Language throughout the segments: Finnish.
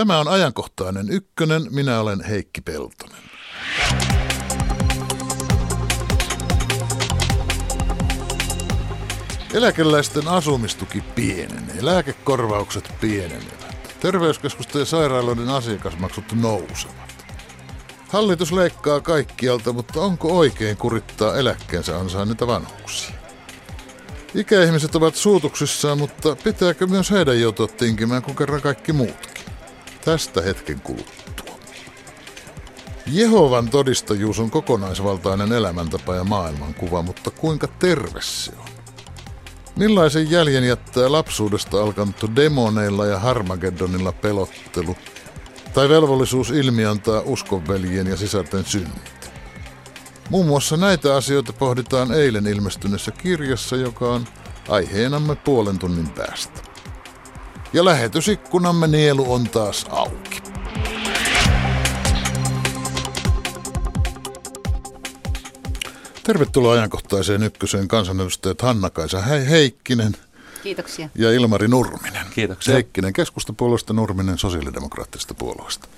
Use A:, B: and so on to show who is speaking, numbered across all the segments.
A: Tämä on ajankohtainen ykkönen. Minä olen Heikki Peltonen. Eläkeläisten asumistuki pienenee, lääkekorvaukset pienenevät, terveyskeskusten ja sairaaloiden asiakasmaksut nousevat. Hallitus leikkaa kaikkialta, mutta onko oikein kurittaa eläkkeensä ansainneita vanhuksia? Ikäihmiset ovat suutuksissaan, mutta pitääkö myös heidän joutua tinkimään kuin kerran kaikki muutkin? Tästä hetken kuluttua. Jehovan todistajuus on kokonaisvaltainen elämäntapa ja maailmankuva, mutta kuinka terve se on? Millaisen jäljen jättää lapsuudesta alkanut demoneilla ja Harmageddonilla pelottelu tai velvollisuus ilmiantaa uskonveljien ja sisarten synnit? Muun muassa näitä asioita pohditaan eilen ilmestyneessä kirjassa, joka on aiheenamme puolen tunnin päästä. Ja lähetysikkunamme nielu on taas auki. Tervetuloa ajankohtaiseen ykköseen kansanedustajat Hanna-Kaisa Heikkinen
B: Kiitoksia.
A: ja Ilmari Nurminen.
C: Kiitoksia.
A: Heikkinen keskustapuolueesta, Nurminen sosiaalidemokraattisesta puolueesta.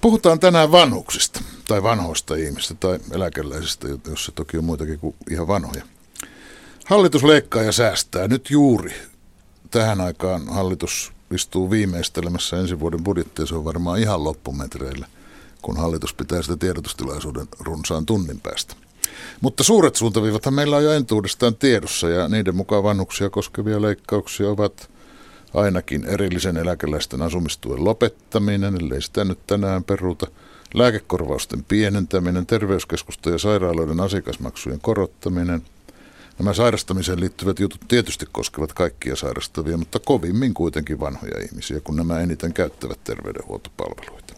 A: Puhutaan tänään vanhuksista, tai vanhoista ihmistä, tai eläkeläisistä, jos se toki on muitakin kuin ihan vanhoja. Hallitus leikkaa ja säästää. Nyt juuri tähän aikaan hallitus istuu viimeistelemässä ensi vuoden budjettia. Se on varmaan ihan loppumetreillä, kun hallitus pitää sitä tiedotustilaisuuden runsaan tunnin päästä. Mutta suuret suuntaviivathan meillä on jo entuudestaan tiedossa ja niiden mukaan vanhuksia koskevia leikkauksia ovat ainakin erillisen eläkeläisten asumistuen lopettaminen, ellei sitä nyt tänään peruuta, lääkekorvausten pienentäminen, terveyskeskusten ja sairaaloiden asiakasmaksujen korottaminen. Nämä sairastamiseen liittyvät jutut tietysti koskevat kaikkia sairastavia, mutta kovimmin kuitenkin vanhoja ihmisiä, kun nämä eniten käyttävät terveydenhuoltopalveluita.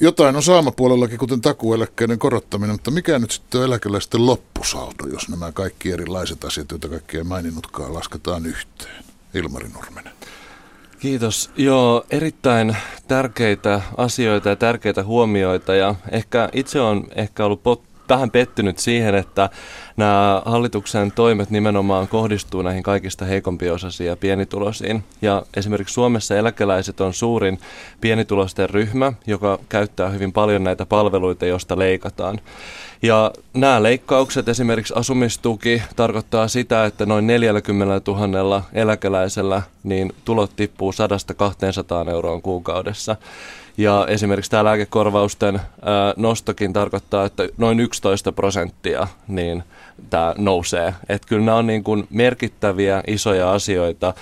A: Jotain on saamapuolellakin, kuten takueläkkeiden korottaminen, mutta mikä nyt sitten on eläkeläisten loppusaldo, jos nämä kaikki erilaiset asiat, joita kaikki ei maininnutkaan, lasketaan yhteen? Ilmari Nurminen.
C: Kiitos. Joo, erittäin tärkeitä asioita ja tärkeitä huomioita ja ehkä itse on ehkä ollut pot- vähän pettynyt siihen, että nämä hallituksen toimet nimenomaan kohdistuu näihin kaikista heikompiosaisiin ja pienituloisiin. Ja esimerkiksi Suomessa eläkeläiset on suurin pienituloisten ryhmä, joka käyttää hyvin paljon näitä palveluita, joista leikataan. Ja nämä leikkaukset, esimerkiksi asumistuki, tarkoittaa sitä, että noin 40 000 eläkeläisellä niin tulot tippuu 100-200 euroon kuukaudessa. Ja esimerkiksi tämä lääkekorvausten ää, nostokin tarkoittaa, että noin 11 prosenttia niin tämä nousee. Että kyllä nämä on niin kuin merkittäviä isoja asioita,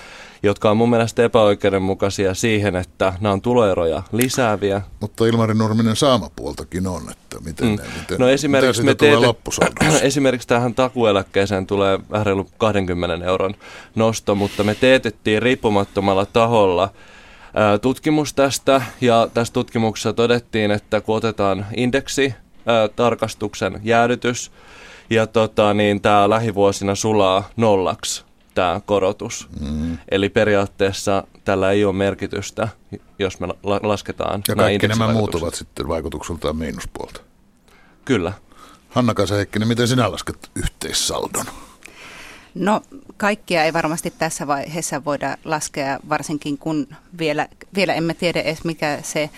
C: jotka on mun mielestä epäoikeudenmukaisia siihen, että nämä on tuloeroja lisääviä.
A: Mutta Ilmari Nurminen saamapuoltakin on, että miten, mm. ne, miten,
C: no esimerkiksi
A: mitä
C: me
A: teetet,
C: esimerkiksi tähän takueläkkeeseen tulee vähän reilu 20 euron nosto, mutta me teetettiin riippumattomalla taholla tutkimus tästä ja tässä tutkimuksessa todettiin, että kun otetaan indeksi, tarkastuksen jäädytys ja tota, niin tämä lähivuosina sulaa nollaksi tämä korotus. Mm. Eli periaatteessa tällä ei ole merkitystä, jos me la- lasketaan
A: Ja kaikki nämä muut ovat sitten vaikutukseltaan miinuspuolta.
C: Kyllä.
A: Hanna-Kaisa Heikkinen, miten sinä lasket yhteissaldon?
B: No kaikkia ei varmasti tässä vaiheessa voida laskea, varsinkin kun vielä, vielä emme tiedä edes mikä se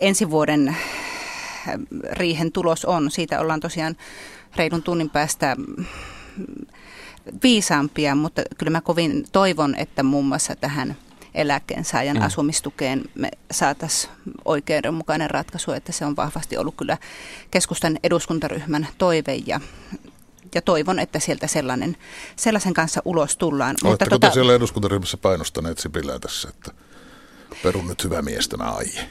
B: ensi vuoden äh, riihen tulos on. Siitä ollaan tosiaan reilun tunnin päästä mm, viisaampia, mutta kyllä mä kovin toivon, että muun muassa tähän eläkkeensaajan mm. asumistukeen me saataisiin oikeudenmukainen ratkaisu, että se on vahvasti ollut kyllä keskustan eduskuntaryhmän toive ja ja toivon, että sieltä sellainen, sellaisen kanssa ulos tullaan.
A: Oletteko Mutta tota, te siellä eduskuntaryhmässä painostaneet Sipilää tässä, että perun nyt hyvä mies tämä aihe?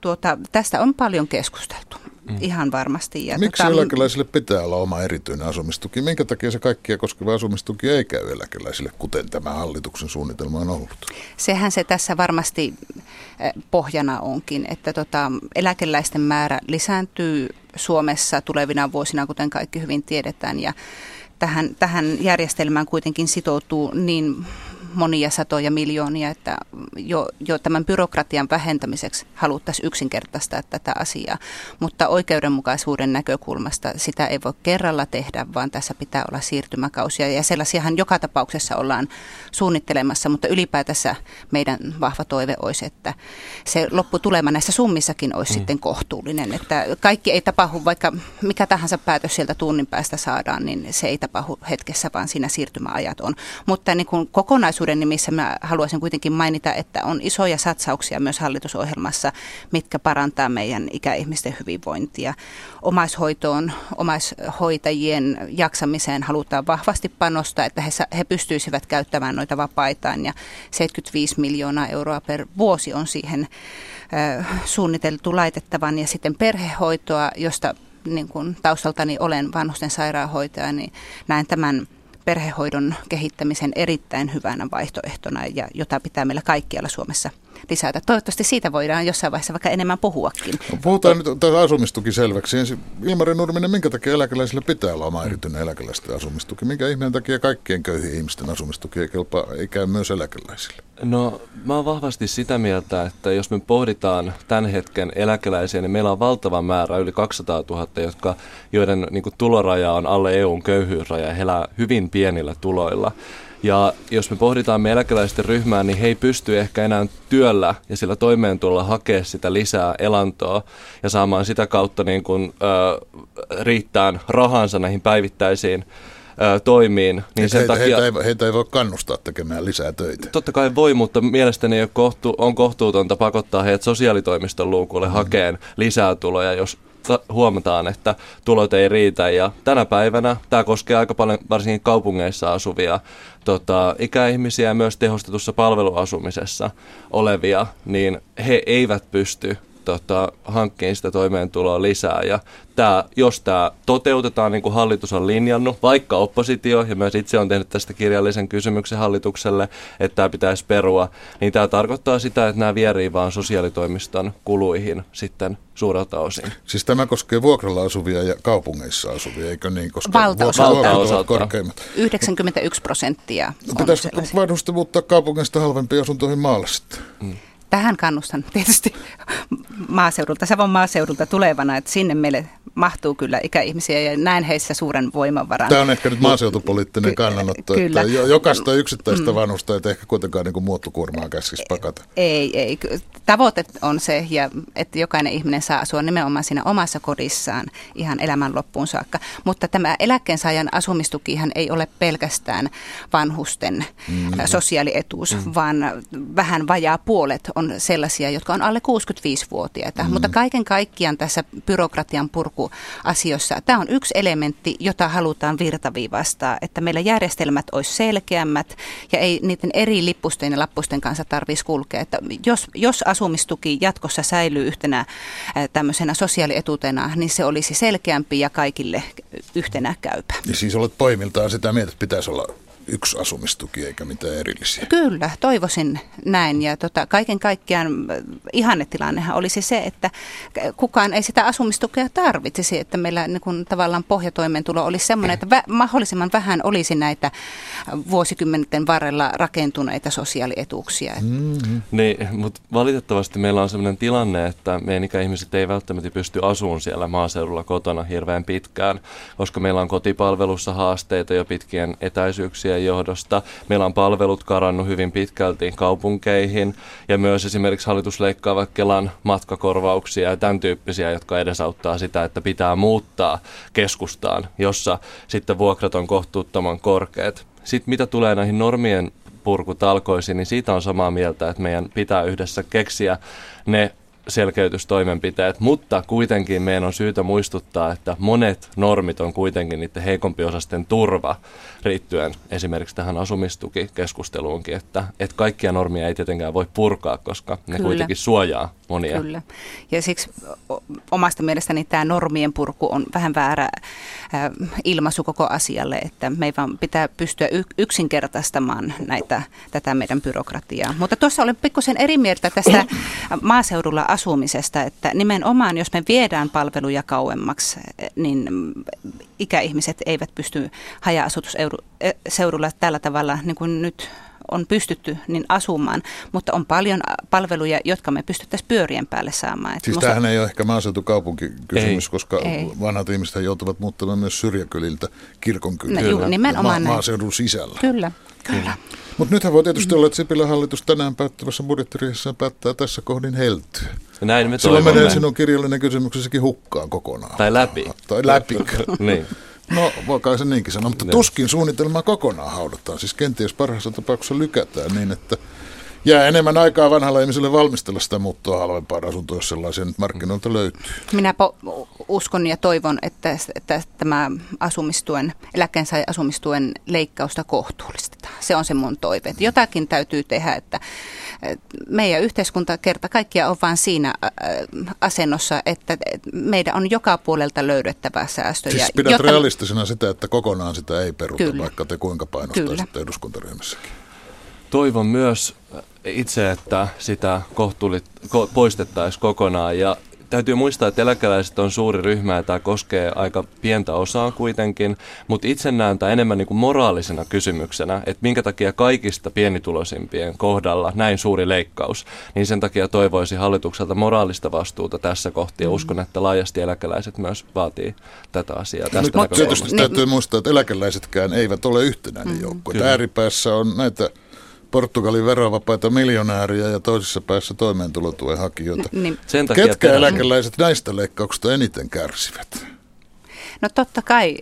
B: Tuota, tästä on paljon keskusteltu, mm. ihan varmasti.
A: Ja Miksi tota, eläkeläisille pitää olla oma erityinen asumistuki? Minkä takia se kaikkia koskeva asumistuki ei käy eläkeläisille, kuten tämä hallituksen suunnitelma on ollut?
B: Sehän se tässä varmasti eh, pohjana onkin, että tota, eläkeläisten määrä lisääntyy Suomessa tulevina vuosina, kuten kaikki hyvin tiedetään. Ja tähän, tähän järjestelmään kuitenkin sitoutuu niin monia satoja miljoonia, että jo, jo tämän byrokratian vähentämiseksi haluttaisiin yksinkertaistaa tätä asiaa. Mutta oikeudenmukaisuuden näkökulmasta sitä ei voi kerralla tehdä, vaan tässä pitää olla siirtymäkausia. Ja sellaisiahan joka tapauksessa ollaan suunnittelemassa, mutta ylipäätänsä meidän vahva toive olisi, että se lopputulema näissä summissakin olisi mm. sitten kohtuullinen. Että kaikki ei tapahdu, vaikka mikä tahansa päätös sieltä tunnin päästä saadaan, niin se ei tapahdu hetkessä, vaan siinä siirtymäajat on. Mutta niin kuin kokonaisuuden nimissä mä haluaisin kuitenkin mainita, että on isoja satsauksia myös hallitusohjelmassa, mitkä parantaa meidän ikäihmisten hyvinvointia. Omaishoitoon, omaishoitajien jaksamiseen halutaan vahvasti panostaa, että he, he pystyisivät käyttämään noita vapaitaan ja 75 miljoonaa euroa per vuosi on siihen suunniteltu laitettavan ja sitten perhehoitoa, josta niin kuin taustaltani olen vanhusten sairaanhoitaja, niin näen tämän perhehoidon kehittämisen erittäin hyvänä vaihtoehtona, ja jota pitää meillä kaikkialla Suomessa lisätä. Toivottavasti siitä voidaan jossain vaiheessa vaikka enemmän puhuakin.
A: No, puhutaan nyt tämä asumistuki selväksi. Ensin Ilmari Nurminen, minkä takia eläkeläisillä pitää olla oma erityinen eläkeläisten asumistuki? Minkä ihmeen takia kaikkien köyhien ihmisten asumistuki ei kelpaa, ei käy myös eläkeläisille?
C: No mä oon vahvasti sitä mieltä, että jos me pohditaan tämän hetken eläkeläisiä, niin meillä on valtava määrä, yli 200 000, jotka, joiden niin kuin, tuloraja on alle EUn köyhyysraja ja he elää hyvin pienillä tuloilla. Ja jos me pohditaan me eläkeläisten ryhmää, niin he ei pysty ehkä enää työllä ja sillä toimeentulolla hakea sitä lisää elantoa ja saamaan sitä kautta niin kuin, ö, riittää rahansa näihin päivittäisiin ö, toimiin.
A: Niin sen heitä, takia, heitä, ei, heitä ei voi kannustaa tekemään lisää töitä.
C: Totta kai voi, mutta mielestäni on, kohtu, on kohtuutonta pakottaa heidät sosiaalitoimiston luukulle mm. hakeen lisää tuloja, jos huomataan, että tulot ei riitä. Ja tänä päivänä tämä koskee aika paljon varsinkin kaupungeissa asuvia tota, ikäihmisiä ja myös tehostetussa palveluasumisessa olevia, niin he eivät pysty tota, hankkiin sitä toimeentuloa lisää. Ja tää, jos tämä toteutetaan niin kuin hallitus on linjannut, vaikka oppositio ja myös itse on tehnyt tästä kirjallisen kysymyksen hallitukselle, että tämä pitäisi perua, niin tämä tarkoittaa sitä, että nämä vierii vaan sosiaalitoimiston kuluihin sitten suurelta osin.
A: Siis tämä koskee vuokralla asuvia ja kaupungeissa asuvia, eikö niin?
B: Koska Valtaosalta. korkeimmat. 91 prosenttia.
A: Pitäisikö vanhusten muuttaa kaupungista halvempiin asuntoihin maalle sitten? Mm
B: tähän kannustan tietysti maaseudulta, Savon maaseudulta tulevana, että sinne meille mahtuu kyllä ikäihmisiä ja näen heissä suuren voimavaran.
A: Tämä on ehkä nyt maaseutupoliittinen kannanotto, kyllä. että jokaista yksittäistä mm. vanhusta ei ehkä kuitenkaan niin muottokuormaa käskisi pakata.
B: Ei, ei. Tavoite on se, ja että jokainen ihminen saa asua nimenomaan siinä omassa kodissaan ihan elämän loppuun saakka. Mutta tämä eläkkeensaajan asumistukihan ei ole pelkästään vanhusten mm. sosiaalietuus, mm. vaan vähän vajaa puolet on sellaisia, jotka on alle 65-vuotiaita. Mm. Mutta kaiken kaikkiaan tässä byrokratian purkuasioissa, tämä on yksi elementti, jota halutaan virtaviivastaa, että meillä järjestelmät olisi selkeämmät ja ei niiden eri lippusten ja lappusten kanssa tarvitsisi kulkea. Että jos, jos asumistuki jatkossa säilyy yhtenä tämmöisenä sosiaalietuutena, niin se olisi selkeämpi ja kaikille yhtenä käypä.
A: Ja siis olet poimiltaan sitä mieltä, että pitäisi olla yksi asumistuki eikä mitään erillisiä.
B: Kyllä, toivoisin näin. Ja tota, kaiken kaikkiaan äh, ihannetilannehan olisi se, että kukaan ei sitä asumistukea tarvitsisi, että meillä niin kun, tavallaan pohjatoimeentulo olisi sellainen, että vä- mahdollisimman vähän olisi näitä vuosikymmenten varrella rakentuneita sosiaalietuuksia. Mm-hmm.
C: Niin, mutta valitettavasti meillä on sellainen tilanne, että meidän ikäihmiset ei välttämättä pysty asuun siellä maaseudulla kotona hirveän pitkään, koska meillä on kotipalvelussa haasteita jo pitkien etäisyyksiä muutoksien johdosta. Meillä on palvelut karannut hyvin pitkälti kaupunkeihin ja myös esimerkiksi hallitus leikkaa Kelan matkakorvauksia ja tämän tyyppisiä, jotka edesauttaa sitä, että pitää muuttaa keskustaan, jossa sitten vuokrat on kohtuuttoman korkeat. Sitten mitä tulee näihin normien purkutalkoisiin, niin siitä on samaa mieltä, että meidän pitää yhdessä keksiä ne selkeytystoimenpiteet, mutta kuitenkin meidän on syytä muistuttaa, että monet normit on kuitenkin niiden heikompiosasten turva riittyen esimerkiksi tähän asumistukikeskusteluunkin, että, että kaikkia normia ei tietenkään voi purkaa, koska ne Kyllä. kuitenkin suojaa monia.
B: Kyllä. Ja siksi omasta mielestäni tämä normien purku on vähän väärä ilmaisu koko asialle, että meidän pitää pystyä yksinkertaistamaan näitä, tätä meidän byrokratiaa. Mutta tuossa olen pikkusen eri mieltä tästä maaseudulla asumisesta, että nimenomaan jos me viedään palveluja kauemmaksi, niin ikäihmiset eivät pysty haja-asutusseudulla tällä tavalla niin kuin nyt on pystytty niin asumaan, mutta on paljon palveluja, jotka me pystyttäisiin pyörien päälle saamaan.
A: Siis musta... tämähän ei ole ehkä maaseutukaupunkikysymys, ei. koska ei. vanhat ihmiset joutuvat muuttamaan myös syrjäkyliltä kirkonkyliltä
B: no, juu, nimenomaan
A: ma- maaseudun sisällä.
B: Kyllä, kyllä.
A: Mutta nythän voi tietysti olla, että Sipilän hallitus tänään päättävässä budjettiriihessä päättää tässä kohdin heltyä.
C: Näin me
A: Silloin menee sinun kirjallinen kysymyksessäkin hukkaan kokonaan.
C: Tai läpi.
A: Tai läpi.
C: niin.
A: No, voi kai se niinkin sanoa, mutta tuskin suunnitelmaa kokonaan haudataan. Siis kenties parhaassa tapauksessa lykätään niin, että jää enemmän aikaa vanhalle ihmiselle valmistella sitä muuttoa halvempaan asuntoa, jos sellaisia nyt markkinoilta löytyy.
B: Minä po- uskon ja toivon, että, että tämä asumistuen, eläkkeensaajan asumistuen leikkausta kohtuullistetaan. Se on se mun toive. Että jotakin täytyy tehdä, että meidän yhteiskunta kerta kaikkia on vain siinä asennossa, että meidän on joka puolelta löydettävä säästöjä.
A: Siis pidät jotta... realistisena sitä, että kokonaan sitä ei peruta, Kyllä. vaikka te kuinka painostaisitte eduskuntaryhmässäkin.
C: Toivon myös itse, että sitä kohtuulit, ko, poistettaisiin kokonaan ja täytyy muistaa, että eläkeläiset on suuri ryhmä ja tämä koskee aika pientä osaa kuitenkin, mutta itse näen tämä enemmän niin kuin moraalisena kysymyksenä, että minkä takia kaikista pienituloisimpien kohdalla näin suuri leikkaus, niin sen takia toivoisi hallitukselta moraalista vastuuta tässä kohti ja mm. uskon, että laajasti eläkeläiset myös vaatii tätä asiaa. Tästä
A: Nyt tietysti täytyy muistaa, että eläkeläisetkään eivät ole yhtenäinen mm. joukko. Ääripäässä on näitä Portugalin verovapaita miljonääriä ja toisessa päässä toimeentulotuen hakijoita. Niin. Sen takia Ketkä tehdään. eläkeläiset näistä leikkauksista eniten kärsivät?
B: No totta kai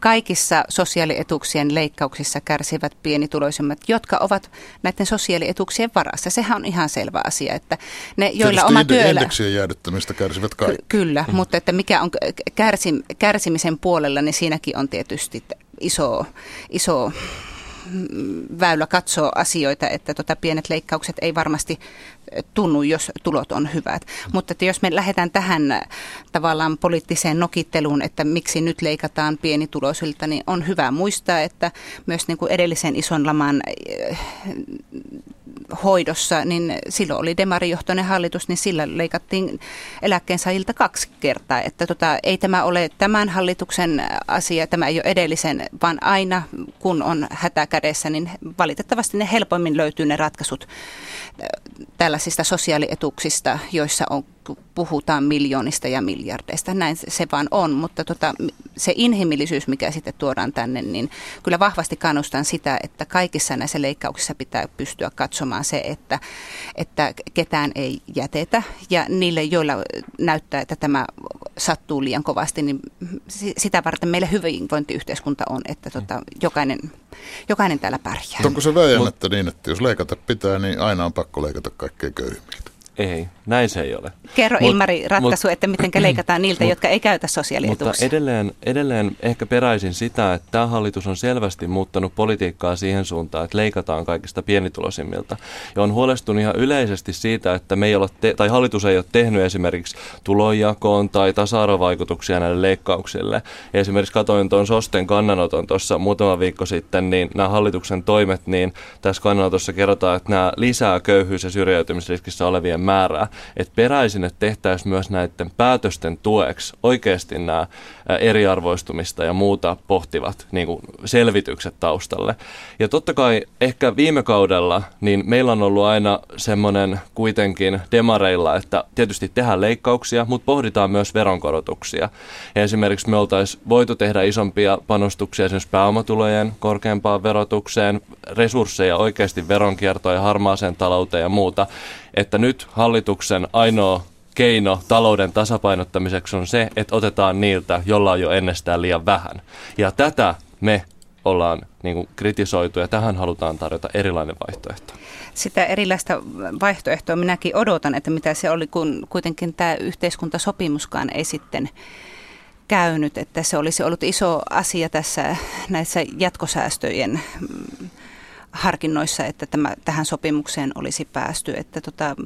B: kaikissa sosiaalietuuksien leikkauksissa kärsivät pienituloisimmat, jotka ovat näiden sosiaalietuuksien varassa. Sehän on ihan selvä asia, että ne, joilla Tietysti oma työllä...
A: indeksien jäädyttämistä kärsivät kaikki.
B: Ky- kyllä, mm. mutta että mikä on kärsim, kärsimisen puolella, niin siinäkin on tietysti iso, iso väylä katsoa asioita, että tota pienet leikkaukset ei varmasti tunnu, jos tulot on hyvät. Mutta että jos me lähdetään tähän tavallaan poliittiseen nokitteluun, että miksi nyt leikataan pienituloisilta, niin on hyvä muistaa, että myös niin kuin edellisen ison laman hoidossa, niin silloin oli demarijohtoinen hallitus, niin sillä leikattiin eläkkeensaajilta kaksi kertaa. Että tota, ei tämä ole tämän hallituksen asia, tämä ei ole edellisen, vaan aina kun on hätä kädessä, niin valitettavasti ne helpoimmin löytyy ne ratkaisut tällaisista sosiaalietuuksista, joissa on puhutaan miljoonista ja miljardeista. Näin se vaan on, mutta tota, se inhimillisyys, mikä sitten tuodaan tänne, niin kyllä vahvasti kannustan sitä, että kaikissa näissä leikkauksissa pitää pystyä katsomaan se, että, että ketään ei jätetä. Ja niille, joilla näyttää, että tämä sattuu liian kovasti, niin sitä varten meillä hyvinvointiyhteiskunta on, että tota, jokainen, jokainen täällä pärjää.
A: Onko se väijämättä niin, että jos leikata pitää, niin aina on pakko leikata kaikkein köyhimmiltä?
C: Ei, näin se ei ole.
B: Kerro mut, Ilmari ratkaisu, mut, että miten leikataan niiltä, mut, jotka ei käytä sosiaalietuuksia.
C: Mutta edelleen, edelleen ehkä peräisin sitä, että tämä hallitus on selvästi muuttanut politiikkaa siihen suuntaan, että leikataan kaikista pienituloisimmilta. Ja on huolestunut ihan yleisesti siitä, että me ei ole te- tai hallitus ei ole tehnyt esimerkiksi tulonjakoon tai tasa-arvovaikutuksia näille leikkauksille. Ja esimerkiksi katoin tuon SOSTen kannanoton tuossa muutama viikko sitten, niin nämä hallituksen toimet, niin tässä kannanotossa kerrotaan, että nämä lisää köyhyys- ja syrjäytymisriskissä olevien määrää. Että peräisin, että tehtäisiin myös näiden päätösten tueksi oikeasti nämä eriarvoistumista ja muuta pohtivat niin kuin selvitykset taustalle. Ja totta kai ehkä viime kaudella niin meillä on ollut aina semmoinen kuitenkin demareilla, että tietysti tehdään leikkauksia, mutta pohditaan myös veronkorotuksia. Ja esimerkiksi me oltaisiin voitu tehdä isompia panostuksia esimerkiksi pääomatulojen korkeampaan verotukseen, resursseja oikeasti veronkiertoon ja harmaaseen talouteen ja muuta että nyt hallituksen ainoa keino talouden tasapainottamiseksi on se, että otetaan niiltä, jolla on jo ennestään liian vähän. Ja tätä me ollaan niin kuin kritisoitu ja tähän halutaan tarjota erilainen vaihtoehto.
B: Sitä erilaista vaihtoehtoa minäkin odotan, että mitä se oli, kun kuitenkin tämä yhteiskuntasopimuskaan ei sitten käynyt, että se olisi ollut iso asia tässä näissä jatkosäästöjen harkinnoissa, että tämä, tähän sopimukseen olisi päästy. Että tota,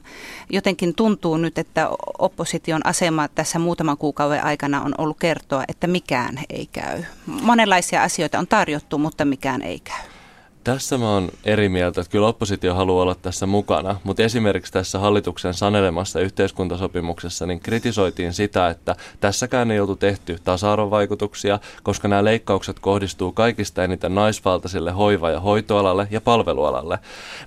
B: jotenkin tuntuu nyt, että opposition asema tässä muutaman kuukauden aikana on ollut kertoa, että mikään ei käy. Monenlaisia asioita on tarjottu, mutta mikään ei käy.
C: Tässä mä oon eri mieltä, että kyllä oppositio haluaa olla tässä mukana, mutta esimerkiksi tässä hallituksen sanelemassa yhteiskuntasopimuksessa niin kritisoitiin sitä, että tässäkään ei oltu tehty tasa-arvovaikutuksia, koska nämä leikkaukset kohdistuu kaikista eniten naisvaltaisille hoiva- ja hoitoalalle ja palvelualalle.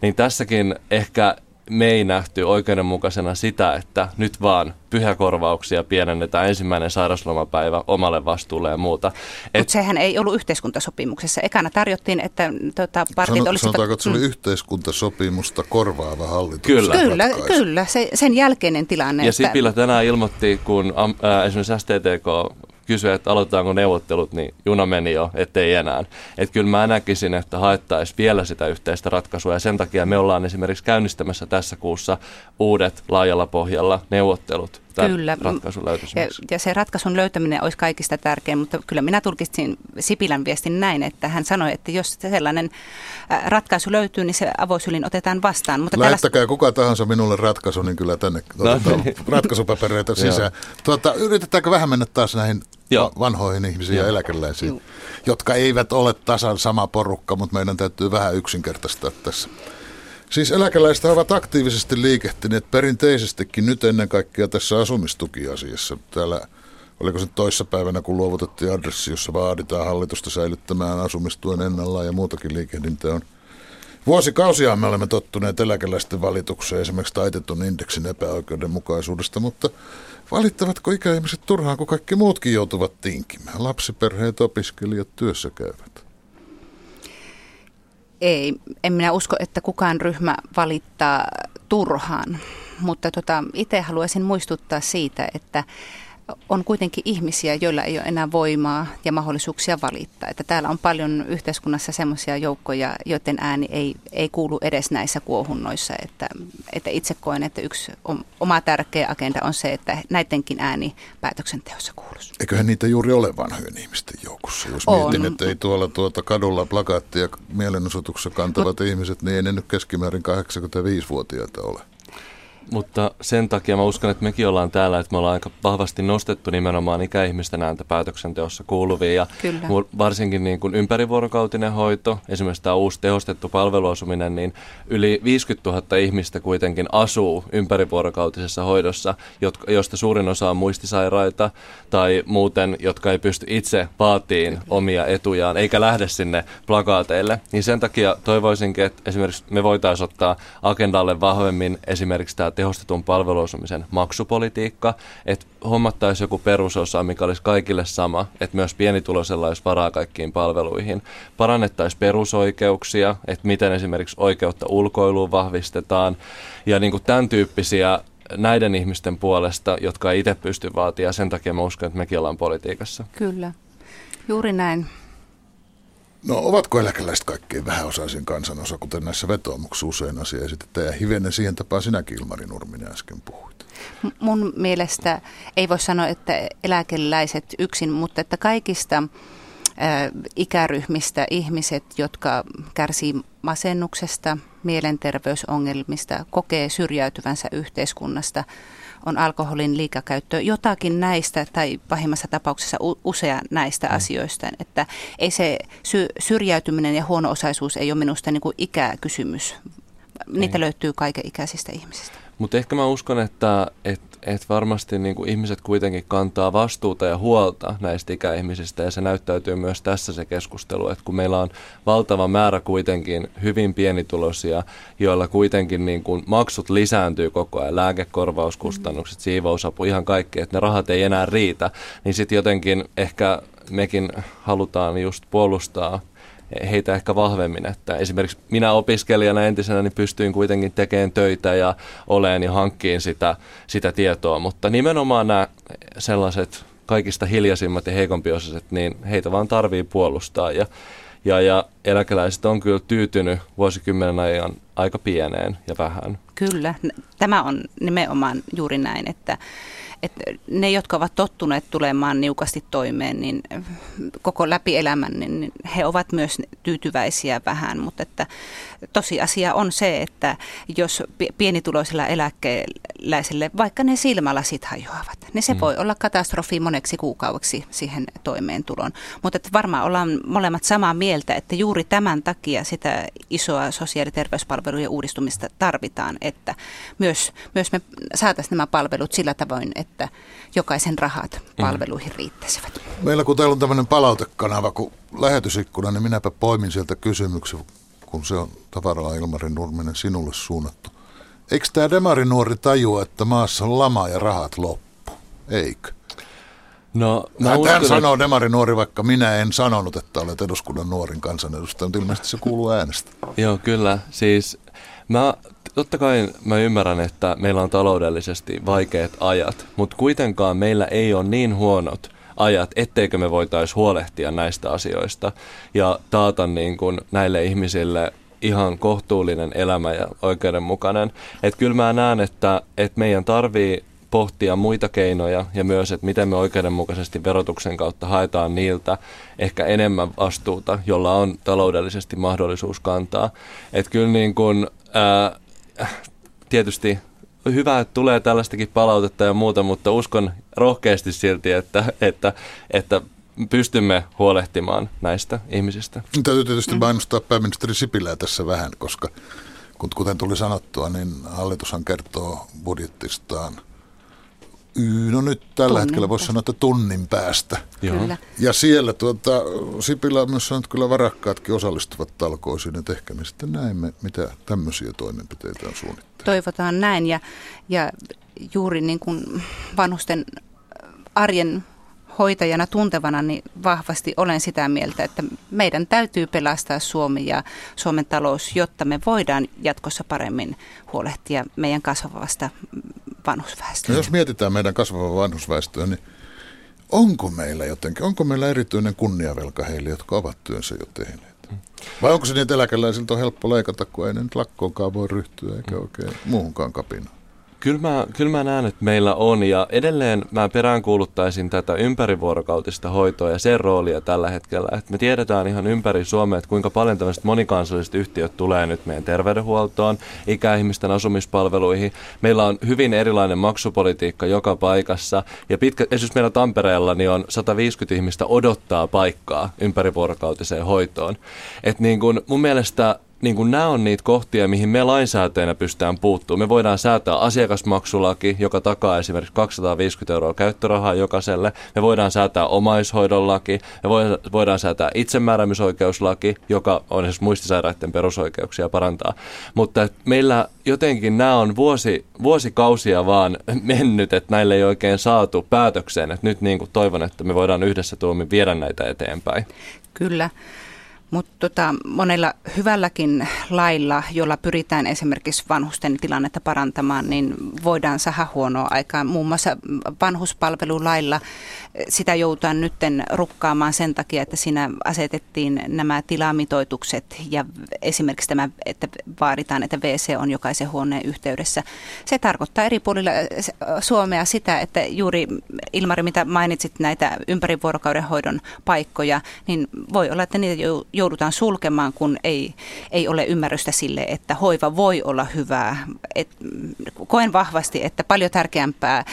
C: Niin tässäkin ehkä me ei nähty oikeudenmukaisena sitä, että nyt vaan pyhäkorvauksia pienennetään ensimmäinen sairauslomapäivä omalle vastuulle ja muuta.
B: Mutta sehän ei ollut yhteiskuntasopimuksessa. Ekana tarjottiin, että tota, partit
A: Sano,
B: olisivat...
A: Sanotaanko, että se oli mm. yhteiskuntasopimusta korvaava hallitus?
B: Kyllä, kyllä, kyllä se, sen jälkeinen tilanne.
C: Ja että... Sipilä tänään ilmoitti, kun äh, esimerkiksi STTK kysyä, että aloitetaanko neuvottelut, niin juna meni jo, ettei enää. Että kyllä mä näkisin, että haettaisiin vielä sitä yhteistä ratkaisua ja sen takia me ollaan esimerkiksi käynnistämässä tässä kuussa uudet laajalla pohjalla neuvottelut Kyllä. ratkaisun
B: Ja, ja se ratkaisun löytäminen olisi kaikista tärkein, mutta kyllä minä tulkitsin Sipilän viestin näin, että hän sanoi, että jos sellainen ratkaisu löytyy, niin se avosylin otetaan vastaan.
A: Mutta Lähettäkää tällä... kuka tahansa minulle ratkaisu, niin kyllä tänne no, niin. ratkaisupapereita sisään. tuota, yritetäänkö vähän mennä taas näihin Joo. vanhoihin ihmisiin Joo. ja eläkeläisiin, Joo. jotka eivät ole tasan sama porukka, mutta meidän täytyy vähän yksinkertaistaa tässä. Siis eläkeläiset ovat aktiivisesti liikehtineet perinteisestikin nyt ennen kaikkea tässä asumistukiasiassa. Täällä, oliko se toissapäivänä, kun luovutettiin adressi, jossa vaaditaan hallitusta säilyttämään asumistuen ennallaan ja muutakin liikehdintää on. Vuosikausia me olemme tottuneet eläkeläisten valitukseen esimerkiksi taitetun indeksin epäoikeudenmukaisuudesta, mutta valittavatko ikäihmiset turhaan, kun kaikki muutkin joutuvat tinkimään? Lapsiperheet, opiskelijat, työssä käyvät.
B: Ei, en minä usko, että kukaan ryhmä valittaa turhaan, mutta tota, itse haluaisin muistuttaa siitä, että on kuitenkin ihmisiä, joilla ei ole enää voimaa ja mahdollisuuksia valittaa. Että täällä on paljon yhteiskunnassa sellaisia joukkoja, joiden ääni ei, ei kuulu edes näissä kuohunnoissa. Että, että itse koen, että yksi oma tärkeä agenda on se, että näidenkin ääni päätöksenteossa kuuluisi.
A: Eiköhän niitä juuri ole vanhojen ihmisten joukossa. Jos on. mietin, että ei tuolla tuota kadulla plakaattia mielenosoituksessa kantavat Mut, ihmiset, niin ei ne nyt keskimäärin 85-vuotiaita ole.
C: Mutta sen takia mä uskon, että mekin ollaan täällä, että me ollaan aika vahvasti nostettu nimenomaan ikäihmisten ääntä päätöksenteossa kuuluviin. Ja Kyllä. varsinkin niin kuin ympärivuorokautinen hoito, esimerkiksi tämä uusi tehostettu palveluasuminen, niin yli 50 000 ihmistä kuitenkin asuu ympärivuorokautisessa hoidossa, josta suurin osa on muistisairaita tai muuten, jotka ei pysty itse vaatiin omia etujaan, eikä lähde sinne plakaateille. Niin sen takia toivoisinkin, että esimerkiksi me voitaisiin ottaa agendalle vahvemmin esimerkiksi tämä tehostetun palveluasumisen maksupolitiikka, että hommattaisiin joku perusosa, mikä olisi kaikille sama, että myös pienituloisella olisi varaa kaikkiin palveluihin. Parannettaisiin perusoikeuksia, että miten esimerkiksi oikeutta ulkoiluun vahvistetaan ja niin kuin tämän tyyppisiä näiden ihmisten puolesta, jotka ei itse pysty vaatia. Sen takia mä uskon, että mekin ollaan politiikassa.
B: Kyllä, juuri näin.
A: No ovatko eläkeläiset kaikkein vähäosaisin kansanosa, kuten näissä vetoomuksissa usein asia esitetään, ja hivenen siihen tapaan sinäkin Ilmari Nurminen äsken puhuit?
B: Mun mielestä ei voi sanoa, että eläkeläiset yksin, mutta että kaikista ikäryhmistä ihmiset, jotka kärsii masennuksesta, mielenterveysongelmista, kokee syrjäytyvänsä yhteiskunnasta, on alkoholin liikakäyttö, jotakin näistä tai pahimmassa tapauksessa usea näistä mm. asioista. Että ei se sy- syrjäytyminen ja huono-osaisuus ei ole minusta niin kuin ikäkysymys. Niitä ei. löytyy kaikenikäisistä ihmisistä.
C: Mutta ehkä mä uskon, että, että että varmasti niin kuin ihmiset kuitenkin kantaa vastuuta ja huolta näistä ikäihmisistä ja se näyttäytyy myös tässä se keskustelu, että kun meillä on valtava määrä kuitenkin hyvin pienituloisia, joilla kuitenkin niin kuin maksut lisääntyy koko ajan, lääkekorvauskustannukset, mm. siivousapu, ihan kaikki, että ne rahat ei enää riitä, niin sitten jotenkin ehkä mekin halutaan just puolustaa heitä ehkä vahvemmin. Että esimerkiksi minä opiskelijana entisenä niin pystyin kuitenkin tekemään töitä ja oleen ja hankkiin sitä, sitä tietoa, mutta nimenomaan nämä sellaiset kaikista hiljaisimmat ja heikompiosaiset, niin heitä vaan tarvii puolustaa ja, ja, ja eläkeläiset on kyllä tyytynyt vuosikymmenen ajan aika pieneen ja vähän.
B: Kyllä, tämä on nimenomaan juuri näin, että että ne, jotka ovat tottuneet tulemaan niukasti toimeen, niin koko läpi elämän, niin he ovat myös tyytyväisiä vähän, mutta että tosiasia on se, että jos pienituloisella eläkeläiselle, vaikka ne silmälasit hajoavat, niin se mm. voi olla katastrofi moneksi kuukaudeksi siihen toimeentuloon. Mutta varmaan ollaan molemmat samaa mieltä, että juuri tämän takia sitä isoa sosiaali- ja terveyspalvelujen uudistumista tarvitaan, että myös, myös me saataisiin nämä palvelut sillä tavoin, että jokaisen rahat mm. palveluihin riittäisivät.
A: Meillä kun täällä on tämmöinen palautekanava kuin lähetysikkuna, niin minäpä poimin sieltä kysymyksen, kun se on tavaralla Ilmarin Nurminen sinulle suunnattu. Eikö tämä demarinuori tajua, että maassa on lama ja rahat loppu? Eikö?
C: No,
A: mä Tämän uskon, sanoo Demari nuori, vaikka minä en sanonut, että olet eduskunnan nuorin kansanedustaja, mutta ilmeisesti se kuuluu äänestä.
C: Joo, kyllä. Siis mä, totta kai mä ymmärrän, että meillä on taloudellisesti vaikeat ajat, mutta kuitenkaan meillä ei ole niin huonot ajat, etteikö me voitaisiin huolehtia näistä asioista ja taata niin kuin näille ihmisille ihan kohtuullinen elämä ja oikeudenmukainen. Että kyllä mä näen, että, että meidän tarvii pohtia muita keinoja ja myös, että miten me oikeudenmukaisesti verotuksen kautta haetaan niiltä ehkä enemmän vastuuta, jolla on taloudellisesti mahdollisuus kantaa. Että kyllä niin kuin, ää, tietysti hyvä, että tulee tällaistakin palautetta ja muuta, mutta uskon rohkeasti silti, että, että, että pystymme huolehtimaan näistä ihmisistä.
A: Täytyy tietysti mainostaa pääministeri Sipilää tässä vähän, koska kuten tuli sanottua, niin hallitushan kertoo budjettistaan – No nyt tällä tunnin hetkellä voisi sanoa, että tunnin päästä.
B: Kyllä.
A: Ja siellä tuota, Sipilä on myös sanonut, että kyllä varakkaatkin osallistuvat talkoisiin, että ehkä me sitten näemme, mitä tämmöisiä toimenpiteitä on suunnitteilla.
B: Toivotaan näin ja, ja juuri niin kuin vanhusten arjen hoitajana tuntevana niin vahvasti olen sitä mieltä, että meidän täytyy pelastaa Suomi ja Suomen talous, jotta me voidaan jatkossa paremmin huolehtia meidän kasvavasta vanhusväestöstä.
A: No jos mietitään meidän kasvavaa vanhusväestöä, niin onko meillä jotenkin, onko meillä erityinen kunniavelka heille, jotka ovat työnsä jo tehneet? Vai onko se että eläkeläisiltä on helppo leikata, kun ei ne nyt lakkoonkaan voi ryhtyä eikä oikein muuhunkaan kapinaan?
C: Kyllä mä, kyllä mä näen, että meillä on ja edelleen mä peräänkuuluttaisin tätä ympärivuorokautista hoitoa ja sen roolia tällä hetkellä. Että me tiedetään ihan ympäri Suomea, että kuinka paljon tämmöiset monikansalliset yhtiöt tulee nyt meidän terveydenhuoltoon, ikäihmisten asumispalveluihin. Meillä on hyvin erilainen maksupolitiikka joka paikassa ja pitkä, esimerkiksi meillä Tampereella niin on 150 ihmistä odottaa paikkaa ympärivuorokautiseen hoitoon. Että niin kun mun mielestä niin kuin nämä on niitä kohtia, mihin me lainsäätäjänä pystytään puuttumaan. Me voidaan säätää asiakasmaksulaki, joka takaa esimerkiksi 250 euroa käyttörahaa jokaiselle. Me voidaan säätää omaishoidon laki. Me voidaan säätää itsemääräämisoikeuslaki, joka on esimerkiksi muistisairaiden perusoikeuksia parantaa. Mutta meillä jotenkin nämä on vuosi, vuosikausia vaan mennyt, että näille ei oikein saatu päätökseen. Että nyt niin kuin toivon, että me voidaan yhdessä tuomi viedä näitä eteenpäin.
B: Kyllä. Mutta tota, monella hyvälläkin lailla, jolla pyritään esimerkiksi vanhusten tilannetta parantamaan, niin voidaan saada huonoa aikaa. Muun muassa vanhuspalvelulailla sitä joudutaan nytten rukkaamaan sen takia, että siinä asetettiin nämä tilamitoitukset ja esimerkiksi tämä, että vaaditaan, että WC on jokaisen huoneen yhteydessä. Se tarkoittaa eri puolilla Suomea sitä, että juuri Ilmari, mitä mainitsit näitä ympärivuorokauden hoidon paikkoja, niin voi olla, että niitä joudutaan sulkemaan, kun ei, ei ole ymmärrystä sille, että hoiva voi olla hyvää. Et, koen vahvasti, että paljon tärkeämpää,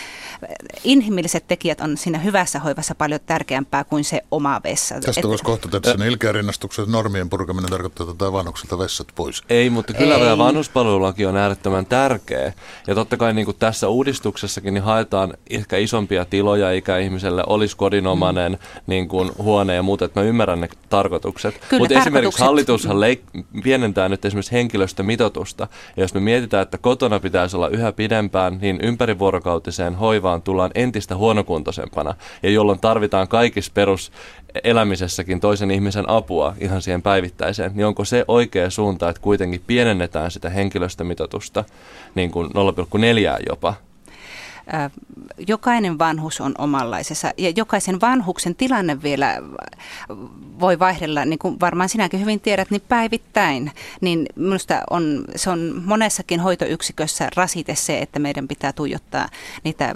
B: inhimilliset tekijät on siinä hyvässä hoivassa paljon tärkeämpää kuin se oma vessa.
A: Tästä voisi kohta tehdä sen ilkeä rinnastuksen, että normien purkaminen tarkoittaa, että vanhuksilta vessat pois.
C: Ei, mutta kyllä tämä vanhuspalvelulaki on äärettömän tärkeä. Ja totta kai niin kuin tässä uudistuksessakin niin haetaan ehkä isompia tiloja ikäihmiselle, olisi kodinomainen mm. niin kuin huone ja muuta, että mä ymmärrän ne tarkoitukset. Mutta esimerkiksi hallitushan leik- pienentää nyt esimerkiksi henkilöstömitoitusta. Ja jos me mietitään, että kotona pitäisi olla yhä pidempään, niin ympärivuorokautiseen hoivaan tullaan entistä huonokuntoisempana. Ja jolloin tarvitaan kaikissa peruselämisessäkin toisen ihmisen apua ihan siihen päivittäiseen, niin onko se oikea suunta, että kuitenkin pienennetään sitä henkilöstömitoitusta niin kuin 0,4 jopa
B: jokainen vanhus on omanlaisessa ja jokaisen vanhuksen tilanne vielä voi vaihdella, niin kuin varmaan sinäkin hyvin tiedät, niin päivittäin. Niin minusta on, se on monessakin hoitoyksikössä rasite se, että meidän pitää tuijottaa niitä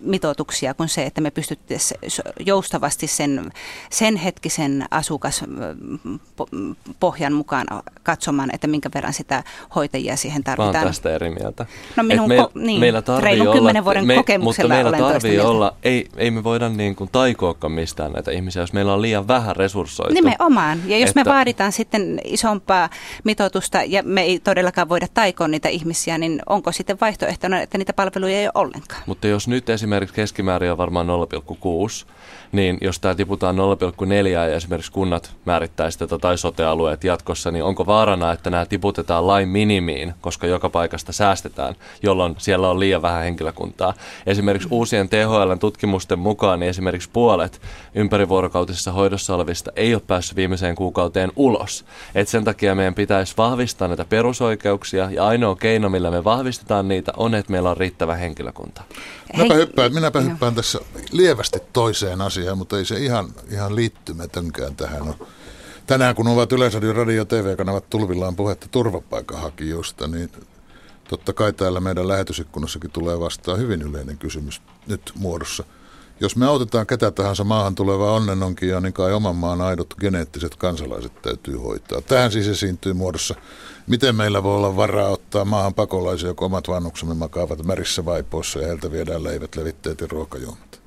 B: mitoituksia kuin se, että me pystyttäisiin joustavasti sen, sen hetkisen asukaspohjan mukaan katsomaan, että minkä verran sitä hoitajia siihen tarvitaan.
C: Mä tästä eri mieltä.
B: No minun, me, ko- niin, meillä reilun kymmenen vuoden
C: me,
B: kokemuksella
C: Mutta meillä tarvii olla, ei, ei me voida niin kuin taikoakaan mistään näitä ihmisiä, jos meillä on liian vähän resurssoitu.
B: Nimenomaan. Ja jos
C: että,
B: me vaaditaan sitten isompaa mitoitusta ja me ei todellakaan voida taikoa niitä ihmisiä, niin onko sitten vaihtoehtona, että niitä palveluja ei ole ollenkaan?
C: Mutta jos nyt esimerkiksi keskimäärin on varmaan 0,6, niin jos tämä tiputaan 0,4 ja esimerkiksi kunnat määrittäisi tätä tai sotealueet jatkossa, niin onko vaarana, että nämä tiputetaan lain minimiin, koska joka paikasta säästetään, jolloin siellä on liian vähän henkilökuntaa. Esimerkiksi uusien THL-tutkimusten mukaan niin esimerkiksi puolet ympärivuorokautisessa hoidossa olevista ei ole päässyt viimeiseen kuukauteen ulos. Et sen takia meidän pitäisi vahvistaa näitä perusoikeuksia ja ainoa keino, millä me vahvistetaan niitä, on, että meillä on riittävä henkilökunta.
A: Minäpä hyppään, minäpä hyppään tässä lievästi toiseen asiaan, mutta ei se ihan, ihan liittymätönkään tähän ole. Tänään kun ovat Yleisradion radio- ja TV-kanavat tulvillaan puhetta turvapaikanhakijoista, niin totta kai täällä meidän lähetysikkunassakin tulee vastaan hyvin yleinen kysymys nyt muodossa. Jos me autetaan ketä tahansa maahan tulevaa onnenonkia, niin kai oman maan aidot geneettiset kansalaiset täytyy hoitaa. Tähän siis esiintyy muodossa, miten meillä voi olla varaa ottaa maahan pakolaisia, kun omat vanhuksemme makaavat märissä vaipoissa ja heiltä viedään leivät, levitteet ja ruokajuomat.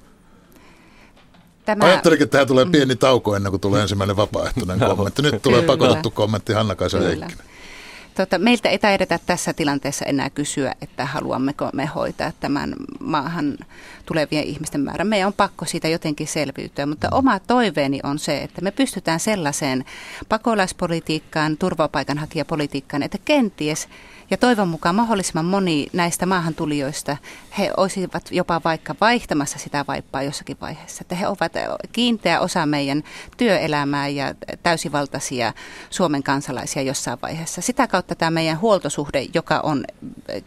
A: Tämä... Ajattelinkin, että tähän tulee pieni tauko ennen kuin tulee ensimmäinen vapaaehtoinen kommentti. Nyt tulee pakotettu kommentti Hanna-Kaisa Heikkinen.
B: Tota, meiltä ei taidetä tässä tilanteessa enää kysyä, että haluammeko me hoitaa tämän maahan tulevien ihmisten määrän. Meidän on pakko siitä jotenkin selviytyä, mutta oma toiveeni on se, että me pystytään sellaiseen pakolaispolitiikkaan, turvapaikanhakijapolitiikkaan, että kenties ja toivon mukaan mahdollisimman moni näistä maahantulijoista, he olisivat jopa vaikka vaihtamassa sitä vaippaa jossakin vaiheessa. Että he ovat kiinteä osa meidän työelämää ja täysivaltaisia Suomen kansalaisia jossain vaiheessa. Sitä kautta tämä meidän huoltosuhde, joka on,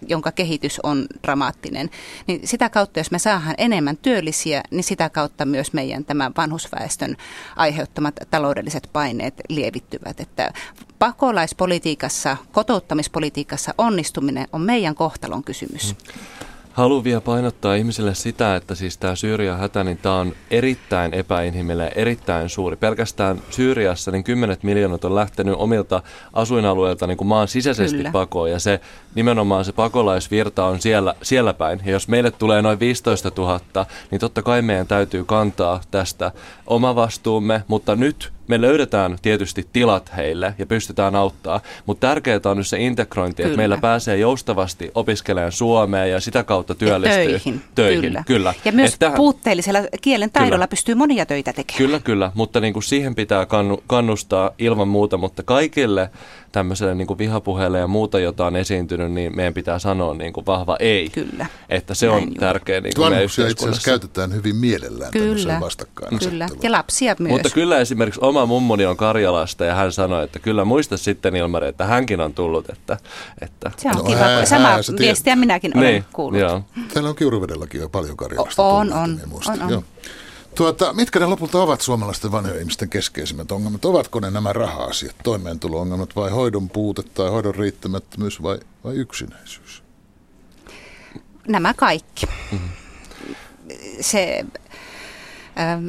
B: jonka kehitys on dramaattinen, niin sitä kautta, jos me saadaan enemmän työllisiä, niin sitä kautta myös meidän tämä vanhusväestön aiheuttamat taloudelliset paineet lievittyvät. Että pakolaispolitiikassa, kotouttamispolitiikassa onnistuminen on meidän kohtalon kysymys.
C: Haluan vielä painottaa ihmisille sitä, että siis tämä Syyrian hätä, niin tämä on erittäin epäinhimillinen, erittäin suuri. Pelkästään Syyriassa niin kymmenet miljoonat on lähtenyt omilta asuinalueilta niin kuin maan sisäisesti Kyllä. pakoon. Ja se nimenomaan se pakolaisvirta on siellä, siellä päin. Ja jos meille tulee noin 15 000, niin totta kai meidän täytyy kantaa tästä oma vastuumme. Mutta nyt me löydetään tietysti tilat heille ja pystytään auttaa, mutta tärkeää on nyt se integrointi, kyllä. että meillä pääsee joustavasti opiskelemaan Suomeen ja sitä kautta työllistyy.
B: Ja töihin. töihin kyllä. kyllä. Ja myös että, puutteellisella kielen taidolla kyllä. pystyy monia töitä tekemään.
C: Kyllä, kyllä, mutta niin kuin siihen pitää kannustaa ilman muuta, mutta kaikille tämmöiselle niin kuin vihapuheelle ja muuta, jota on esiintynyt, niin meidän pitää sanoa niin kuin vahva ei.
B: Kyllä.
C: Että se on tärkeä niin kuin
A: itse asiassa käytetään hyvin mielellään kyllä. vastakkain.
B: Kyllä, ja lapsia myös.
C: Mutta kyllä esimerkiksi oma mummoni on Karjalasta ja hän sanoi, että kyllä muista sitten Ilmari, että hänkin on tullut. Että, että...
B: Se on no, kiva, hää, sama hää, viestiä minäkin olen niin, kuullut.
A: Joo. Teillä on Kiuruvedelläkin jo paljon Karjalasta.
B: On, on, on, on.
A: Tuota, mitkä ne lopulta ovat suomalaisten vanhojen ihmisten keskeisimmät ongelmat? Ovatko ne nämä raha-asiat, toimeentulo-ongelmat vai hoidon puute tai hoidon riittämättömyys vai, vai yksinäisyys?
B: Nämä kaikki. Mm-hmm. Se, ähm,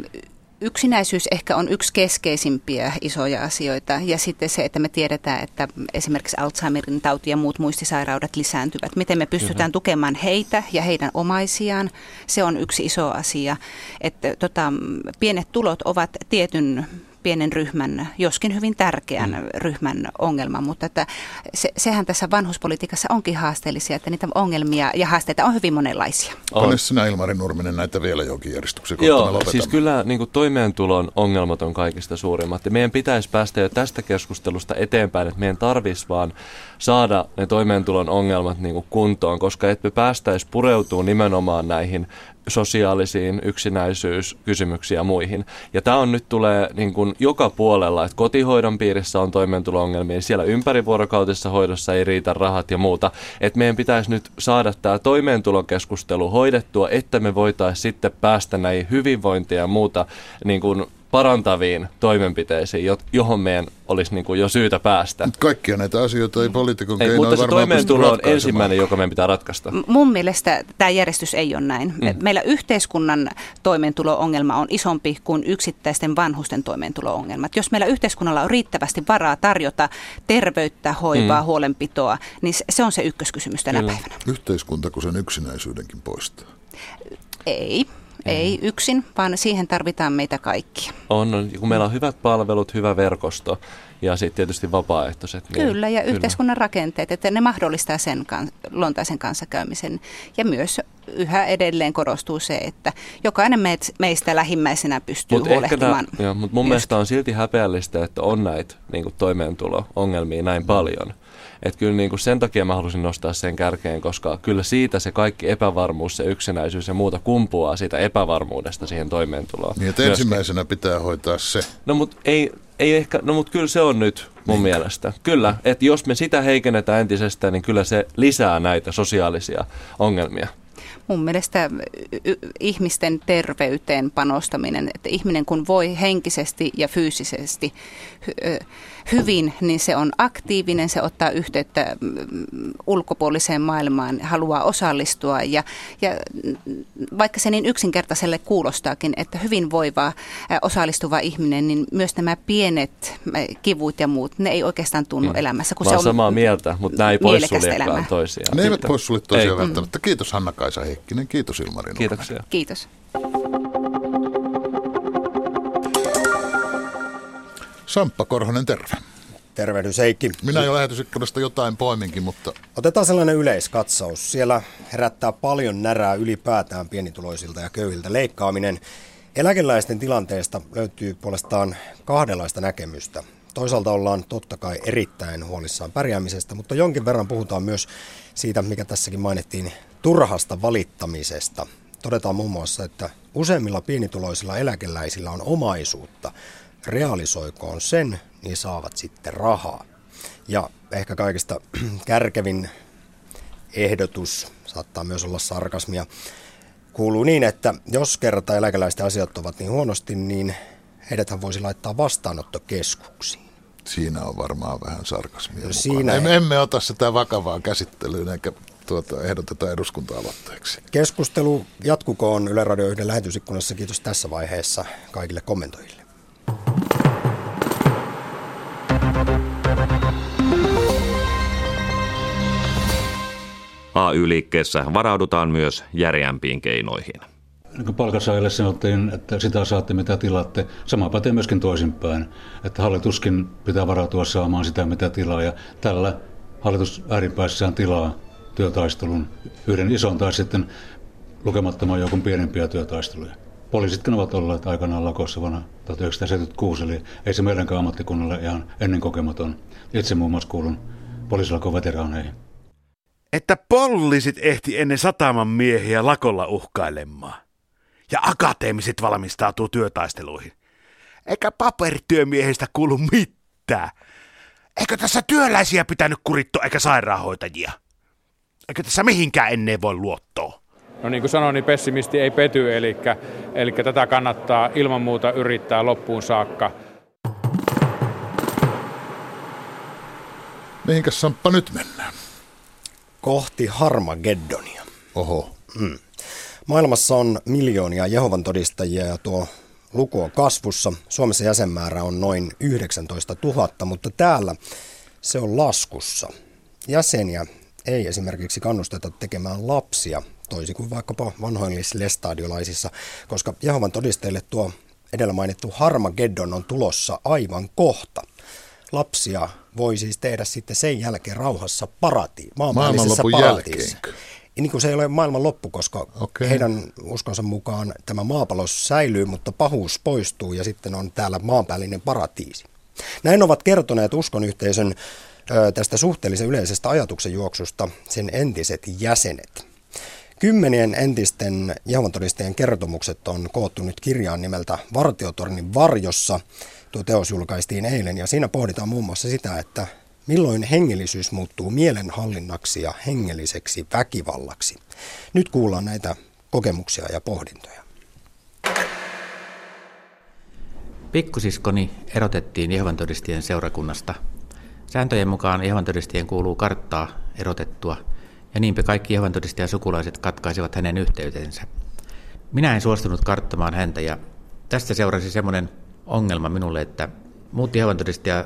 B: yksinäisyys ehkä on yksi keskeisimpiä isoja asioita ja sitten se, että me tiedetään, että esimerkiksi Alzheimerin tauti ja muut muistisairaudet lisääntyvät. Miten me pystytään Kyllä. tukemaan heitä ja heidän omaisiaan, se on yksi iso asia. Että tota, pienet tulot ovat tietyn pienen ryhmän, joskin hyvin tärkeän mm. ryhmän ongelma, mutta että se, sehän tässä vanhuspolitiikassa onkin haasteellisia, että niitä ongelmia ja haasteita on hyvin monenlaisia.
A: Paljon sinä Ilmari Nurminen näitä vielä jokin järjestyksen
C: Joo, siis kyllä niin kuin toimeentulon ongelmat on kaikista suurimmat. Ja meidän pitäisi päästä jo tästä keskustelusta eteenpäin, että meidän tarvitsisi vaan saada ne toimeentulon ongelmat niin kuin kuntoon, koska et me päästäisi pureutuu nimenomaan näihin sosiaalisiin yksinäisyyskysymyksiin ja muihin. Ja tämä on nyt tulee niin kuin joka puolella, että kotihoidon piirissä on toimeentulo-ongelmia, siellä ympärivuorokautisessa hoidossa ei riitä rahat ja muuta. Että meidän pitäisi nyt saada tämä toimeentulokeskustelu hoidettua, että me voitaisiin sitten päästä näihin hyvinvointia ja muuta niin kuin parantaviin toimenpiteisiin, johon meidän olisi niin kuin jo syytä päästä.
A: Kaikkia näitä asioita ei poliitikon ei,
C: Mutta se toimeentulo on ensimmäinen, joka meidän pitää ratkaista.
B: Mun mielestä tämä järjestys ei ole näin. Mm. Meillä yhteiskunnan toimeentulo-ongelma on isompi kuin yksittäisten vanhusten toimeentulo-ongelmat. Jos meillä yhteiskunnalla on riittävästi varaa tarjota terveyttä, hoivaa, mm. huolenpitoa, niin se on se ykköskysymys tänä Kyllä. päivänä.
A: Yhteiskunta, kun sen yksinäisyydenkin poistaa.
B: Ei. Ei yksin, vaan siihen tarvitaan meitä kaikkia.
C: On, on kun meillä on hyvät palvelut, hyvä verkosto ja sitten tietysti vapaaehtoiset.
B: Niin kyllä, ja kyllä. yhteiskunnan rakenteet, että ne mahdollistaa sen kan, luontaisen kanssakäymisen. Ja myös yhä edelleen korostuu se, että jokainen meistä lähimmäisenä pystyy mut huolehtimaan.
C: Mutta mun mielestä on silti häpeällistä, että on näitä niin toimeentulo-ongelmia näin paljon. Että kyllä niin kuin sen takia mä halusin nostaa sen kärkeen, koska kyllä siitä se kaikki epävarmuus, se yksinäisyys ja muuta kumpuaa siitä epävarmuudesta siihen toimeentuloon.
A: Niin, että ensimmäisenä pitää hoitaa se.
C: No mutta ei, ei ehkä, no mutta kyllä se on nyt mun niin. mielestä. Kyllä, että jos me sitä heikennetään entisestään, niin kyllä se lisää näitä sosiaalisia ongelmia
B: mun mielestä ihmisten terveyteen panostaminen, että ihminen kun voi henkisesti ja fyysisesti hyvin, niin se on aktiivinen, se ottaa yhteyttä mm, ulkopuoliseen maailmaan, haluaa osallistua ja, ja vaikka se niin yksinkertaiselle kuulostaakin, että hyvinvoiva osallistuva ihminen, niin myös nämä pienet kivut ja muut, ne ei oikeastaan tunnu mm. elämässä.
C: Kun Mä se on samaa mieltä, mutta nämä ei poissuljekaan toisiaan.
A: Ne eivät poissulje toisiaan ei. välttämättä. Kiitos Hanna-Kaisa Heikkinen, kiitos Ilmari
C: Kiitoksia.
B: Kiitos.
A: Samppa Korhonen, terve.
D: Tervehdys Heikki.
A: Minä jo lähetysikkunasta jotain poiminkin, mutta...
D: Otetaan sellainen yleiskatsaus. Siellä herättää paljon närää ylipäätään pienituloisilta ja köyhiltä leikkaaminen. Eläkeläisten tilanteesta löytyy puolestaan kahdenlaista näkemystä. Toisaalta ollaan totta kai erittäin huolissaan pärjäämisestä, mutta jonkin verran puhutaan myös siitä, mikä tässäkin mainittiin, turhasta valittamisesta. Todetaan muun muassa, että useimmilla pienituloisilla eläkeläisillä on omaisuutta. Realisoikoon sen, niin saavat sitten rahaa. Ja ehkä kaikista kärkevin ehdotus, saattaa myös olla sarkasmia, kuuluu niin, että jos kerta eläkeläisten asiat ovat niin huonosti, niin heidäthän voisi laittaa vastaanottokeskuksiin.
A: Siinä on varmaan vähän sarkasmia no siinä emme, emme ota sitä vakavaa käsittelyyn eikä tuota, ehdoteta eduskunta-aloitteeksi.
D: Keskustelu jatkukoon Yle Radio 1 lähetysikkunassa. Kiitos tässä vaiheessa kaikille kommentoijille.
E: AY-liikkeessä varaudutaan myös järeämpiin keinoihin.
F: Niin palkansaajille sanottiin, että sitä saatte mitä tilaatte. Sama pätee myöskin toisinpäin, että hallituskin pitää varautua saamaan sitä mitä tilaa. Ja tällä hallitus ääripäissään tilaa työtaistelun, yhden ison tai sitten lukemattoman joukon pienempiä työtaisteluja. Poliisitkin ovat olleet aikanaan lakossa vuonna 1976, eli ei se meidänkään ammattikunnalle ihan ennen kokematon. Itse muun muassa kuulun poliisilakon veteraaneihin.
G: Että poliisit ehti ennen sataman miehiä lakolla uhkailemaan. Ja akateemiset valmistautuu työtaisteluihin. Eikä paperityömiehistä kuulu mitään. Eikö tässä työläisiä pitänyt kurittua eikä sairaanhoitajia? Eikö tässä mihinkään ennen voi luottoa?
H: No niin kuin sanoin, niin pessimisti ei pety, eli, eli tätä kannattaa ilman muuta yrittää loppuun saakka.
A: Mihinkäs Samppa nyt mennään?
D: Kohti Harmageddonia.
A: Oho. Mm.
D: Maailmassa on miljoonia Jehovan todistajia ja tuo luku on kasvussa. Suomessa jäsenmäärä on noin 19 000, mutta täällä se on laskussa. Jäseniä ei esimerkiksi kannusteta tekemään lapsia, toisin kuin vaikkapa vanhoillisille stadiolaisissa, koska Jehovan todistajille tuo edellä mainittu Harmageddon on tulossa aivan kohta. Lapsia voi siis tehdä sitten sen jälkeen rauhassa parati, maanpäällisessä paratiissa. Niin kuin se ei ole maailman loppu, koska okay. heidän uskonsa mukaan tämä maapallo säilyy, mutta pahuus poistuu ja sitten on täällä maanpäällinen paratiisi. Näin ovat kertoneet uskonyhteisön tästä suhteellisen yleisestä ajatuksen juoksusta sen entiset jäsenet. Kymmenien entisten Jehovan kertomukset on koottu nyt kirjaan nimeltä Vartiotornin varjossa. Tuo teos julkaistiin eilen ja siinä pohditaan muun muassa sitä, että milloin hengellisyys muuttuu mielenhallinnaksi ja hengelliseksi väkivallaksi. Nyt kuullaan näitä kokemuksia ja pohdintoja.
I: Pikkusiskoni erotettiin Jehovan todistien seurakunnasta. Sääntöjen mukaan Jehovan todistien kuuluu karttaa erotettua, ja niinpä kaikki Jehovan todistajan sukulaiset katkaisivat hänen yhteytensä. Minä en suostunut karttamaan häntä, ja tästä seurasi semmoinen ongelma minulle, että muut Jehovan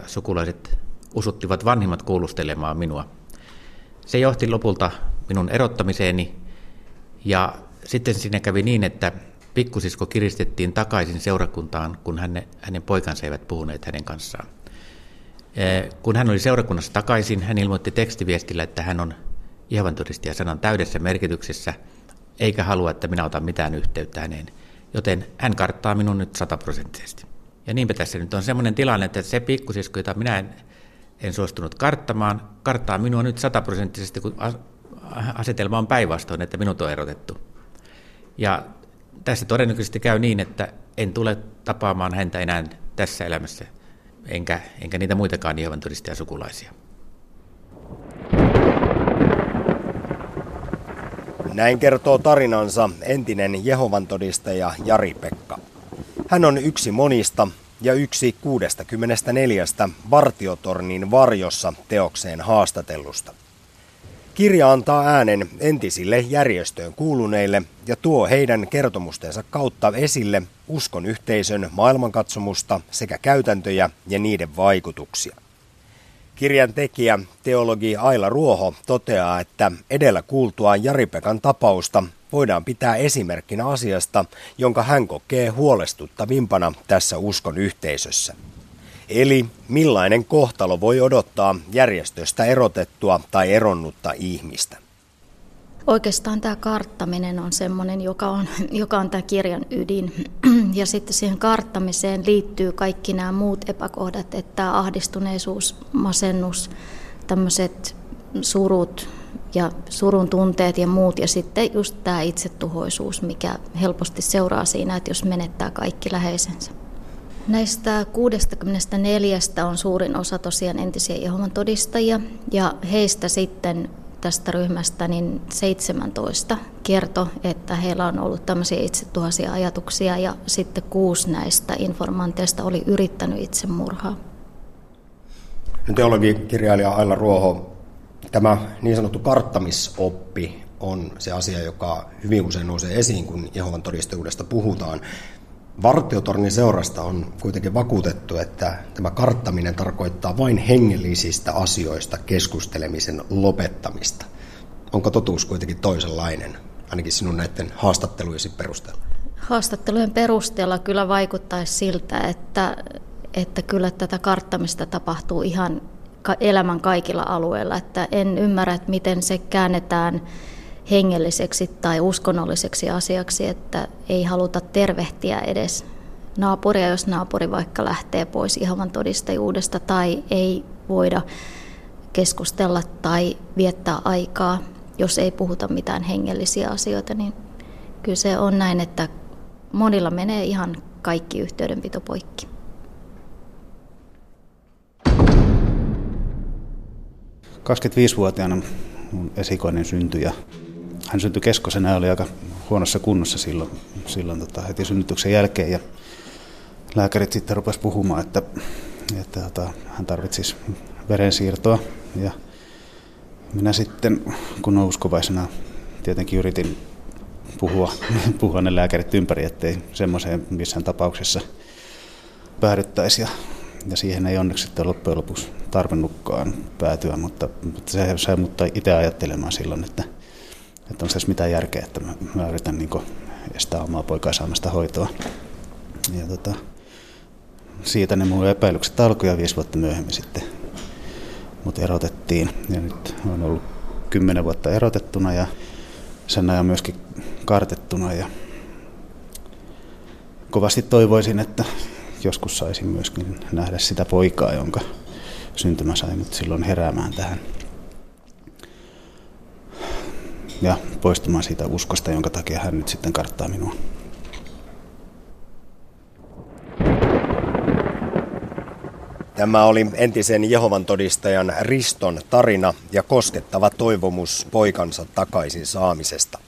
I: sukulaiset usuttivat vanhimmat kuulustelemaan minua. Se johti lopulta minun erottamiseeni, ja sitten siinä kävi niin, että pikkusisko kiristettiin takaisin seurakuntaan, kun hänen, hänen poikansa eivät puhuneet hänen kanssaan. Kun hän oli seurakunnassa takaisin, hän ilmoitti tekstiviestillä, että hän on Jehovan todistaja sanan täydessä merkityksessä, eikä halua, että minä otan mitään yhteyttä häneen. Joten hän karttaa minun nyt sataprosenttisesti. Ja niinpä tässä nyt on sellainen tilanne, että se pikkusisko, jota minä en, en suostunut karttamaan, karttaa minua nyt sataprosenttisesti, kun asetelma on päinvastoin, että minut on erotettu. Ja tässä todennäköisesti käy niin, että en tule tapaamaan häntä enää tässä elämässä, enkä, enkä niitä muitakaan Jehovan sukulaisia.
D: Näin kertoo tarinansa entinen Jehovan todistaja Jari-Pekka. Hän on yksi monista ja yksi 64 vartiotornin varjossa teokseen haastatellusta. Kirja antaa äänen entisille järjestöön kuuluneille ja tuo heidän kertomustensa kautta esille uskon yhteisön maailmankatsomusta sekä käytäntöjä ja niiden vaikutuksia. Kirjan tekijä, teologi Aila Ruoho, toteaa, että edellä kuultuaan Jari-Pekan tapausta voidaan pitää esimerkkinä asiasta, jonka hän kokee huolestuttavimpana tässä uskon yhteisössä. Eli millainen kohtalo voi odottaa järjestöstä erotettua tai eronnutta ihmistä?
J: Oikeastaan tämä karttaminen on sellainen, joka on, joka on tämä kirjan ydin. Ja sitten siihen karttamiseen liittyy kaikki nämä muut epäkohdat, että tämä ahdistuneisuus, masennus, tämmöiset surut ja surun tunteet ja muut. Ja sitten just tämä itsetuhoisuus, mikä helposti seuraa siinä, että jos menettää kaikki läheisensä. Näistä 64 on suurin osa tosiaan entisiä Jehovan todistajia ja heistä sitten tästä ryhmästä niin 17 kertoi, että heillä on ollut tämmöisiä itsetuhaisia ajatuksia ja sitten kuusi näistä informanteista oli yrittänyt itsemurhaa.
D: Teologi-kirjailija Aila Ruoho, tämä niin sanottu karttamisoppi on se asia, joka hyvin usein nousee esiin, kun Jehovan todistajuudesta puhutaan. Vartiotornin seurasta on kuitenkin vakuutettu, että tämä karttaminen tarkoittaa vain hengellisistä asioista keskustelemisen lopettamista. Onko totuus kuitenkin toisenlainen, ainakin sinun näiden haastattelujesi perusteella?
J: Haastattelujen perusteella kyllä vaikuttaisi siltä, että, että kyllä tätä karttamista tapahtuu ihan elämän kaikilla alueilla. Että en ymmärrä, että miten se käännetään hengelliseksi tai uskonnolliseksi asiaksi, että ei haluta tervehtiä edes naapuria, jos naapuri vaikka lähtee pois ihan todistajuudesta tai ei voida keskustella tai viettää aikaa, jos ei puhuta mitään hengellisiä asioita, niin kyllä se on näin, että monilla menee ihan kaikki yhteydenpito poikki.
K: vuotiaana mun esikoinen syntyi ja hän syntyi keskosena ja oli aika huonossa kunnossa silloin, silloin tota, heti synnytyksen jälkeen. Ja lääkärit sitten rupesivat puhumaan, että, että tota, hän tarvitsisi verensiirtoa. Ja minä sitten, kun uskovaisena tietenkin yritin puhua, puhua ne lääkärit ympäri, ettei semmoiseen missään tapauksessa päädyttäisi. Ja, ja siihen ei onneksi sitten loppujen lopuksi tarvinnutkaan päätyä, mutta, mutta se sai mut itse ajattelemaan silloin, että – että on se mitään järkeä, että mä, mä yritän niin estää omaa poikaa saamasta hoitoa. Ja tota, siitä ne mun epäilykset alkoi ja viisi vuotta myöhemmin sitten mut erotettiin. Ja nyt on ollut kymmenen vuotta erotettuna ja sen ajan myöskin kartettuna. Ja kovasti toivoisin, että joskus saisin myöskin nähdä sitä poikaa, jonka syntymä sai mut silloin heräämään tähän ja poistumaan siitä uskosta, jonka takia hän nyt sitten karttaa minua.
D: Tämä oli entisen Jehovan todistajan Riston tarina ja koskettava toivomus poikansa takaisin saamisesta.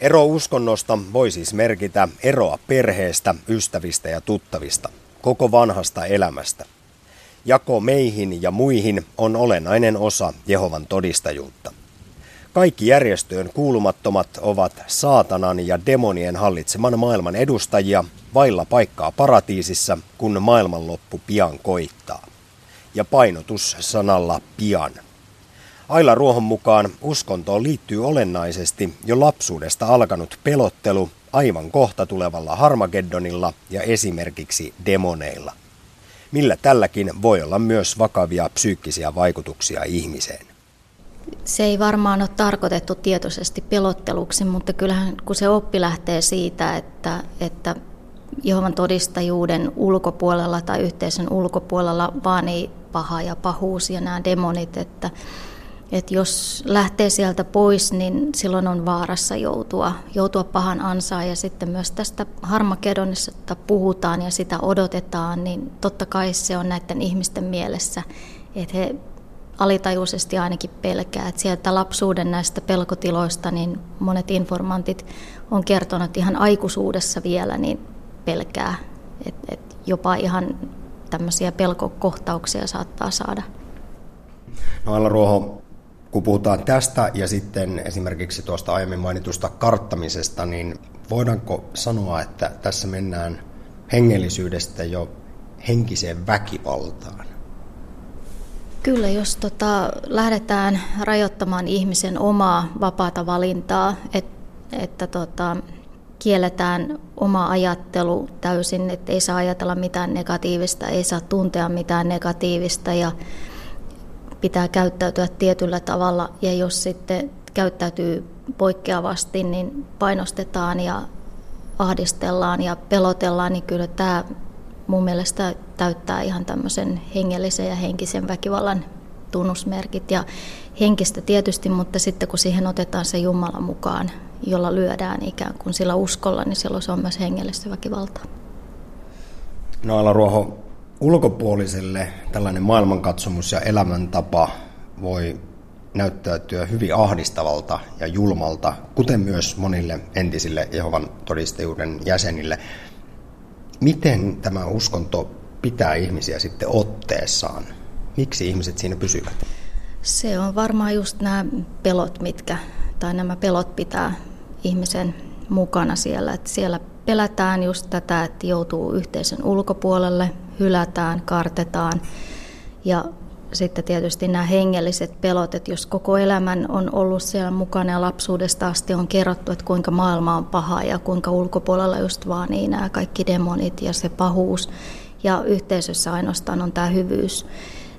D: Ero uskonnosta voi siis merkitä eroa perheestä, ystävistä ja tuttavista. koko vanhasta elämästä. Jako meihin ja muihin on olennainen osa Jehovan todistajuutta. Kaikki järjestöön kuulumattomat ovat saatanan ja demonien hallitseman maailman edustajia vailla paikkaa paratiisissa, kun maailmanloppu pian koittaa. Ja painotus sanalla pian. Aila Ruohon mukaan uskontoon liittyy olennaisesti jo lapsuudesta alkanut pelottelu aivan kohta tulevalla Harmageddonilla ja esimerkiksi demoneilla. Millä tälläkin voi olla myös vakavia psyykkisiä vaikutuksia ihmiseen.
J: Se ei varmaan ole tarkoitettu tietoisesti pelotteluksi, mutta kyllähän kun se oppi lähtee siitä, että, että Jehovan todistajuuden ulkopuolella tai yhteisön ulkopuolella vaan ei paha ja pahuus ja nämä demonit, että, että jos lähtee sieltä pois, niin silloin on vaarassa joutua, joutua pahan ansaan. Ja sitten myös tästä harmakedonista puhutaan ja sitä odotetaan, niin totta kai se on näiden ihmisten mielessä, että he alitajuisesti ainakin pelkää. Että sieltä lapsuuden näistä pelkotiloista niin monet informantit on kertonut ihan aikuisuudessa vielä, niin pelkää. Että et jopa ihan tämmöisiä pelkokohtauksia saattaa saada.
D: No Alla Ruoho, kun puhutaan tästä ja sitten esimerkiksi tuosta aiemmin mainitusta karttamisesta, niin voidaanko sanoa, että tässä mennään hengellisyydestä jo henkiseen väkivaltaan?
J: Kyllä, jos tota, lähdetään rajoittamaan ihmisen omaa vapaata valintaa, et, että tota, kielletään oma ajattelu täysin, että ei saa ajatella mitään negatiivista, ei saa tuntea mitään negatiivista ja pitää käyttäytyä tietyllä tavalla. Ja jos sitten käyttäytyy poikkeavasti, niin painostetaan ja ahdistellaan ja pelotellaan, niin kyllä tämä mun mielestä täyttää ihan tämmöisen hengellisen ja henkisen väkivallan tunnusmerkit. Ja henkistä tietysti, mutta sitten kun siihen otetaan se Jumala mukaan, jolla lyödään ikään kuin sillä uskolla, niin silloin se on myös hengellistä väkivaltaa.
D: Noilla Ruoho, ulkopuoliselle tällainen maailmankatsomus ja elämäntapa voi näyttäytyä hyvin ahdistavalta ja julmalta, kuten myös monille entisille Jehovan todistajuuden jäsenille. Miten tämä uskonto pitää ihmisiä sitten otteessaan? Miksi ihmiset siinä pysyvät?
J: Se on varmaan just nämä pelot, mitkä, tai nämä pelot pitää ihmisen mukana siellä. Että siellä pelätään just tätä, että joutuu yhteisön ulkopuolelle, hylätään, kartetaan. Ja sitten tietysti nämä hengelliset pelot, että jos koko elämän on ollut siellä mukana ja lapsuudesta asti on kerrottu, että kuinka maailma on paha ja kuinka ulkopuolella just vaan niin nämä kaikki demonit ja se pahuus ja yhteisössä ainoastaan on tämä hyvyys,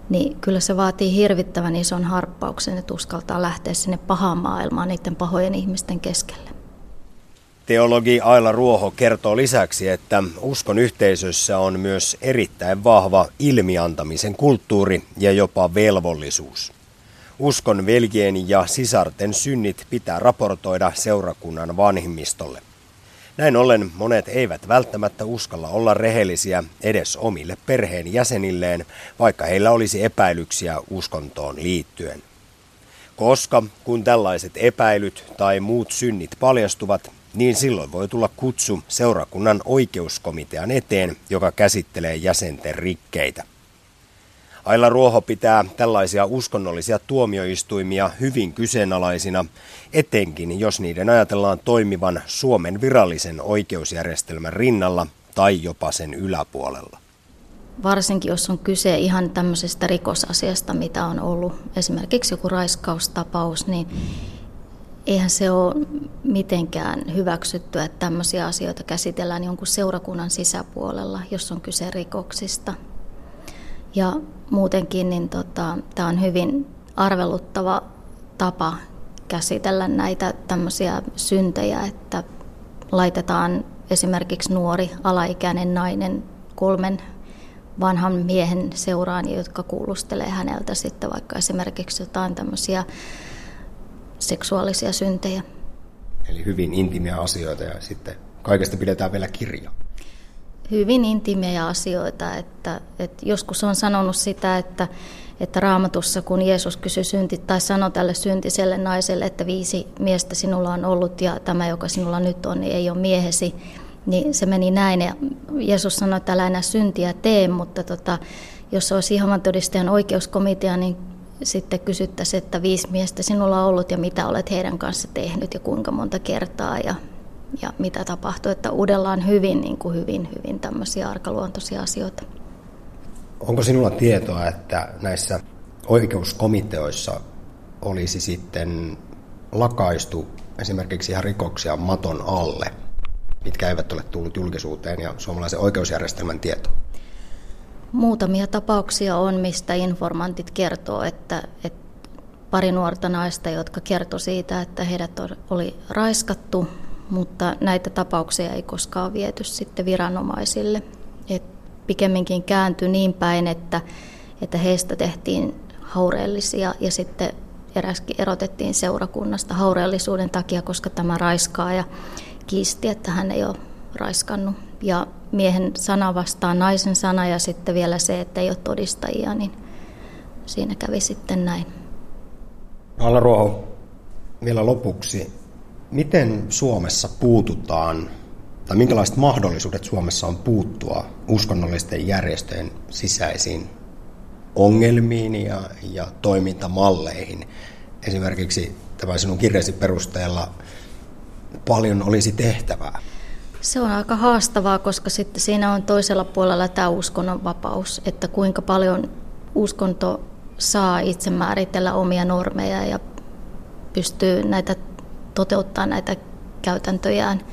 J: niin kyllä se vaatii hirvittävän ison harppauksen, että uskaltaa lähteä sinne pahaan maailmaan niiden pahojen ihmisten keskelle.
D: Teologi Aila Ruoho kertoo lisäksi, että uskon yhteisössä on myös erittäin vahva ilmiantamisen kulttuuri ja jopa velvollisuus. Uskon veljen ja sisarten synnit pitää raportoida seurakunnan vanhimmistolle. Näin ollen monet eivät välttämättä uskalla olla rehellisiä edes omille perheen jäsenilleen, vaikka heillä olisi epäilyksiä uskontoon liittyen. Koska kun tällaiset epäilyt tai muut synnit paljastuvat, niin silloin voi tulla kutsu seurakunnan oikeuskomitean eteen, joka käsittelee jäsenten rikkeitä. Aila Ruoho pitää tällaisia uskonnollisia tuomioistuimia hyvin kyseenalaisina, etenkin jos niiden ajatellaan toimivan Suomen virallisen oikeusjärjestelmän rinnalla tai jopa sen yläpuolella.
J: Varsinkin jos on kyse ihan tämmöisestä rikosasiasta, mitä on ollut esimerkiksi joku raiskaustapaus, niin eihän se ole mitenkään hyväksyttyä, että tämmöisiä asioita käsitellään jonkun seurakunnan sisäpuolella, jos on kyse rikoksista. Ja muutenkin niin tota, tämä on hyvin arveluttava tapa käsitellä näitä tämmöisiä syntejä, että laitetaan esimerkiksi nuori alaikäinen nainen kolmen vanhan miehen seuraan, jotka kuulustelee häneltä sitten vaikka esimerkiksi jotain tämmöisiä seksuaalisia syntejä.
D: Eli hyvin intiimiä asioita ja sitten kaikesta pidetään vielä kirja.
J: Hyvin intiimejä asioita, että, että joskus on sanonut sitä, että, että raamatussa kun Jeesus kysyi synti tai sanoi tälle syntiselle naiselle, että viisi miestä sinulla on ollut ja tämä, joka sinulla nyt on, niin ei ole miehesi, Niin se meni näin. Ja Jeesus sanoi, että älä enää syntiä tee, mutta tota, jos olisi Jehovan todistajan oikeuskomitea, niin sitten kysyttäisiin, että viisi miestä sinulla on ollut ja mitä olet heidän kanssa tehnyt ja kuinka monta kertaa. Ja, ja mitä tapahtuu. Että uudella on hyvin, niin kuin hyvin, hyvin tämmöisiä arkaluontoisia asioita.
D: Onko sinulla tietoa, että näissä oikeuskomiteoissa olisi sitten lakaistu esimerkiksi ihan rikoksia maton alle, mitkä eivät ole tullut julkisuuteen ja suomalaisen oikeusjärjestelmän tietoon?
J: Muutamia tapauksia on, mistä informantit kertoo, että, että pari nuorta naista, jotka kertoi siitä, että heidät oli raiskattu, mutta näitä tapauksia ei koskaan viety sitten viranomaisille. Et pikemminkin kääntyi niin päin, että, että heistä tehtiin haureellisia ja sitten eräskin erotettiin seurakunnasta haureellisuuden takia, koska tämä raiskaaja kiisti, että hän ei ole raiskannut. Ja miehen sana vastaa naisen sana ja sitten vielä se, että ei ole todistajia, niin siinä kävi sitten näin.
D: Alla Ruoho, vielä lopuksi. Miten Suomessa puututaan, tai minkälaiset mahdollisuudet Suomessa on puuttua uskonnollisten järjestöjen sisäisiin ongelmiin ja, ja toimintamalleihin? Esimerkiksi tämän sinun kirjasi perusteella paljon olisi tehtävää.
J: Se on aika haastavaa, koska sitten siinä on toisella puolella tämä uskonnon vapaus, että kuinka paljon uskonto saa itse määritellä omia normeja ja pystyy näitä toteuttaa näitä käytäntöjään.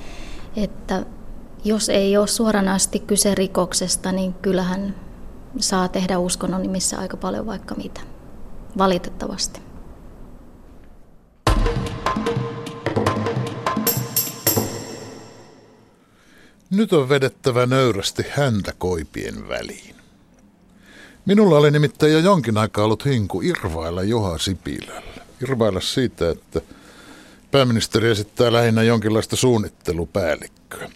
J: Että jos ei ole suoranaisesti kyse rikoksesta, niin kyllähän saa tehdä uskonnon nimissä aika paljon vaikka mitä, valitettavasti.
A: Nyt on vedettävä nöyrästi häntä koipien väliin. Minulla oli nimittäin jo jonkin aikaa ollut hinku irvailla Juha Sipilällä. Irvailla siitä, että pääministeri esittää lähinnä jonkinlaista suunnittelupäällikköä.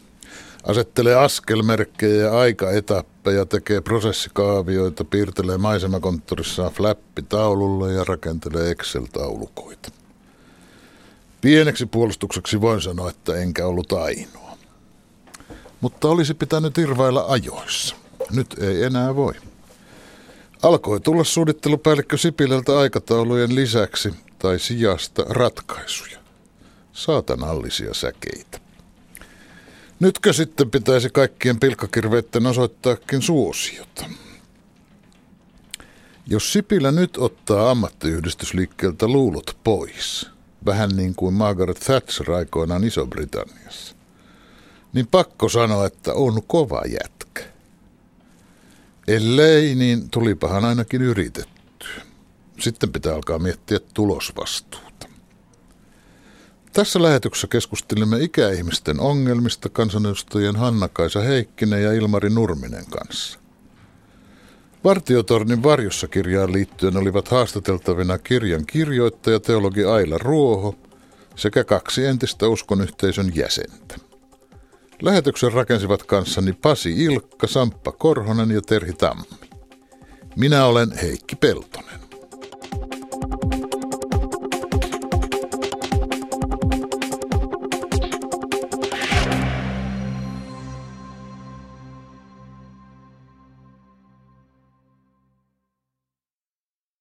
A: Asettelee askelmerkkejä ja aikaetappeja, tekee prosessikaavioita, piirtelee maisemakonttorissaan flappitaululle ja rakentelee Excel-taulukoita. Pieneksi puolustukseksi voin sanoa, että enkä ollut ainoa mutta olisi pitänyt irvailla ajoissa. Nyt ei enää voi. Alkoi tulla suunnittelupäällikkö Sipilältä aikataulujen lisäksi tai sijasta ratkaisuja. Saatanallisia säkeitä. Nytkö sitten pitäisi kaikkien pilkkakirveitten osoittaakin suosiota? Jos Sipilä nyt ottaa ammattiyhdistysliikkeeltä luulot pois, vähän niin kuin Margaret Thatcher aikoinaan Iso-Britanniassa, niin pakko sanoa, että on kova jätkä. Ellei, niin tulipahan ainakin yritetty. Sitten pitää alkaa miettiä tulosvastuuta. Tässä lähetyksessä keskustelimme ikäihmisten ongelmista kansanedustajien Hanna-Kaisa Heikkinen ja Ilmari Nurminen kanssa. Vartiotornin varjossa kirjaan liittyen olivat haastateltavina kirjan kirjoittaja teologi Aila Ruoho sekä kaksi entistä uskonyhteisön jäsentä. Lähetyksen rakensivat kanssani Pasi Ilkka, Samppa Korhonen ja Terhi Tammi. Minä olen Heikki Peltonen.